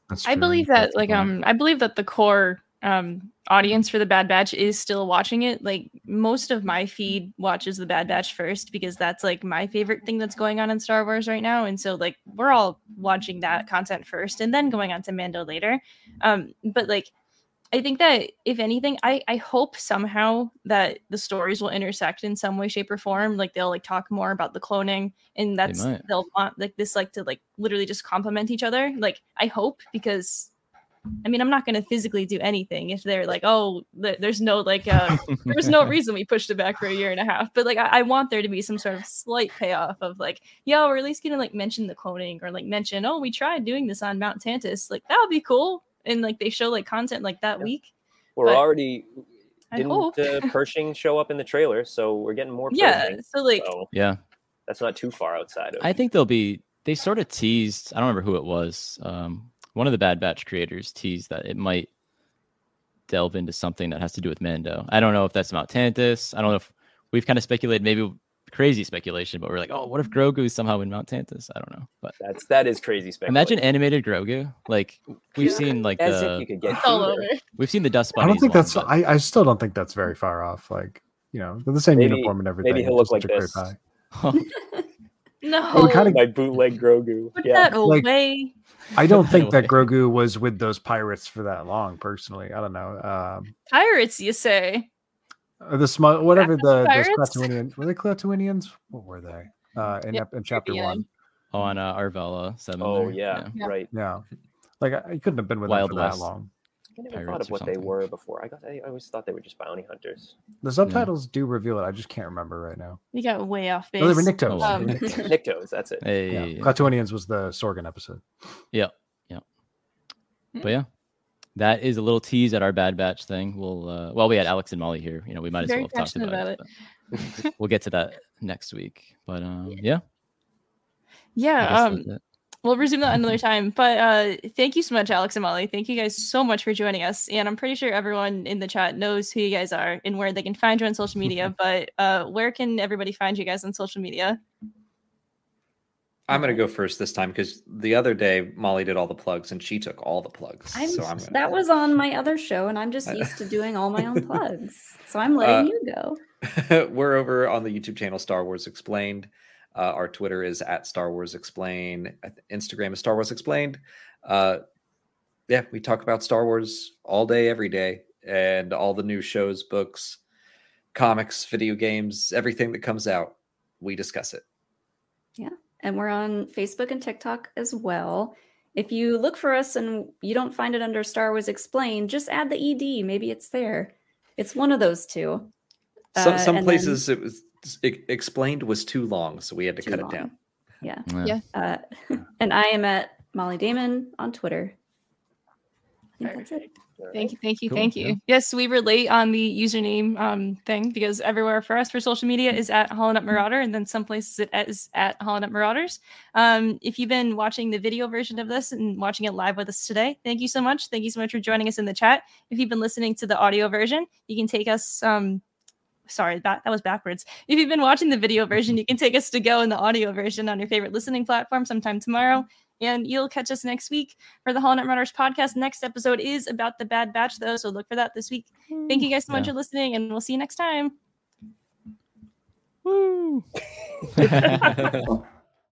That's I believe that a like point. um I believe that the core um audience for the Bad Batch is still watching it. Like most of my feed watches the Bad Batch first because that's like my favorite thing that's going on in Star Wars right now. And so like we're all watching that content first and then going on to Mando later. Um but like I think that if anything, I I hope somehow that the stories will intersect in some way, shape, or form. Like they'll like talk more about the cloning, and that's might. they'll want like this like to like literally just complement each other. Like I hope because. I mean, I'm not going to physically do anything if they're like, oh, th- there's no like, uh, <laughs> there was no reason we pushed it back for a year and a half. But like, I-, I want there to be some sort of slight payoff of like, yeah, we're at least going to like mention the cloning or like mention, oh, we tried doing this on Mount Tantiss. Like that would be cool. And like they show like content like that Yeah. week. We're but already didn't hope. uh, Pershing show up in the trailer, so we're getting more. <laughs> Yeah. Pershing, So like, so Yeah. that's not too far outside of. I think they'll be. They sort of teased. I don't remember who it was. Um, one of the Bad Batch creators teased that it might delve into something that has to do with Mando. I don't know if that's Mount Tantiss. I don't know if we've kind of speculated, maybe crazy speculation, but we're like, oh, what if Grogu's somehow in Mount Tantiss? I don't know, but that's that is crazy speculation. imagine animated Grogu. Like we've Yeah. seen, like as if the you could get all over. we've seen the Dust i don't think one, that's but- I, I still don't think that's very far off like you know the same Maybe- uniform and everything maybe he'll look like a great this. <laughs> <laughs> pie. No, Oh, kinda- <laughs> my bootleg Grogu. put Yeah, that like- away. i don't think that grogu was with those pirates for that long personally i don't know um Pirates, you say? Uh, the small whatever the those Pirates? Were they Klatooinians? What were they? Uh, in, Yep, in chapter one, one, Oh, on uh, Arvala seven. Oh yeah, Yeah. right. yeah. Like I, I couldn't have been with Wild them for West. that long. I never thought of or what they were before. I got. I always thought they were just bounty hunters. The subtitles do reveal it. I just can't remember right now. We got way off base. Oh, they were Niktos. wow. Um, Niktos. <laughs> That's it. Hey, Yeah. Klatooinians was the Sorgan episode. Yeah. Yeah. But yeah, that is a little tease at our Bad Batch thing. We'll uh, well, we had Alex and Mollie here. You know, we might as Very well have talked about, about it. but <laughs> we'll get to that next week. But um, yeah, I Yeah. Um, that's it. We'll resume that another time. But uh, thank you so much, Alex and Mollie. Thank you guys so much for joining us. And I'm pretty sure everyone in the chat knows who you guys are and where they can find you on social media. <laughs> but uh, where can everybody find you guys on social media? I'm gonna go first this time because the other day Mollie did all the plugs and she took all the plugs. I'm, so I'm gonna, that was on my other show, and I'm just <laughs> used to doing all my own plugs. So I'm letting Uh, you go. <laughs> we're over on the YouTube channel Star Wars Explained. Uh, our Twitter is at Star Wars Explain. Instagram is Star Wars Explained. Uh, yeah, we talk about Star Wars all day, every day, and all the new shows, books, comics, video games, everything that comes out. We discuss it. Yeah. And we're on Facebook and TikTok as well. If you look for us and you don't find it under Star Wars Explained, just add the ED. Maybe it's there. It's one of those two. Some Uh, some and then- places it was explained was too long, so we had to Too cut long. it down. Yeah. Yeah. Uh, <laughs> and I am at Mollie Damon on Twitter. I think that's it. Thank you, thank you, Cool, thank yeah. you. Yes, we relate on the username um, thing because everywhere for us for social media is at HoloNet Marauder, and then some places it is at HoloNet Marauders. Um, if you've been watching the video version of this and watching it live with us today, thank you so much. Thank you so much for joining us in the chat. If you've been listening to the audio version, you can take us. Um, sorry, that that was backwards. If you've been watching the video version, mm-hmm. you can take us to go in the audio version on your favorite listening platform sometime tomorrow. And you'll catch us next week for the HoloNet Marauders podcast. Next episode is about the Bad Batch, though, so look for that this week. Mm-hmm. Thank you guys so much for listening, and we'll see you next time. Woo. <laughs> <laughs>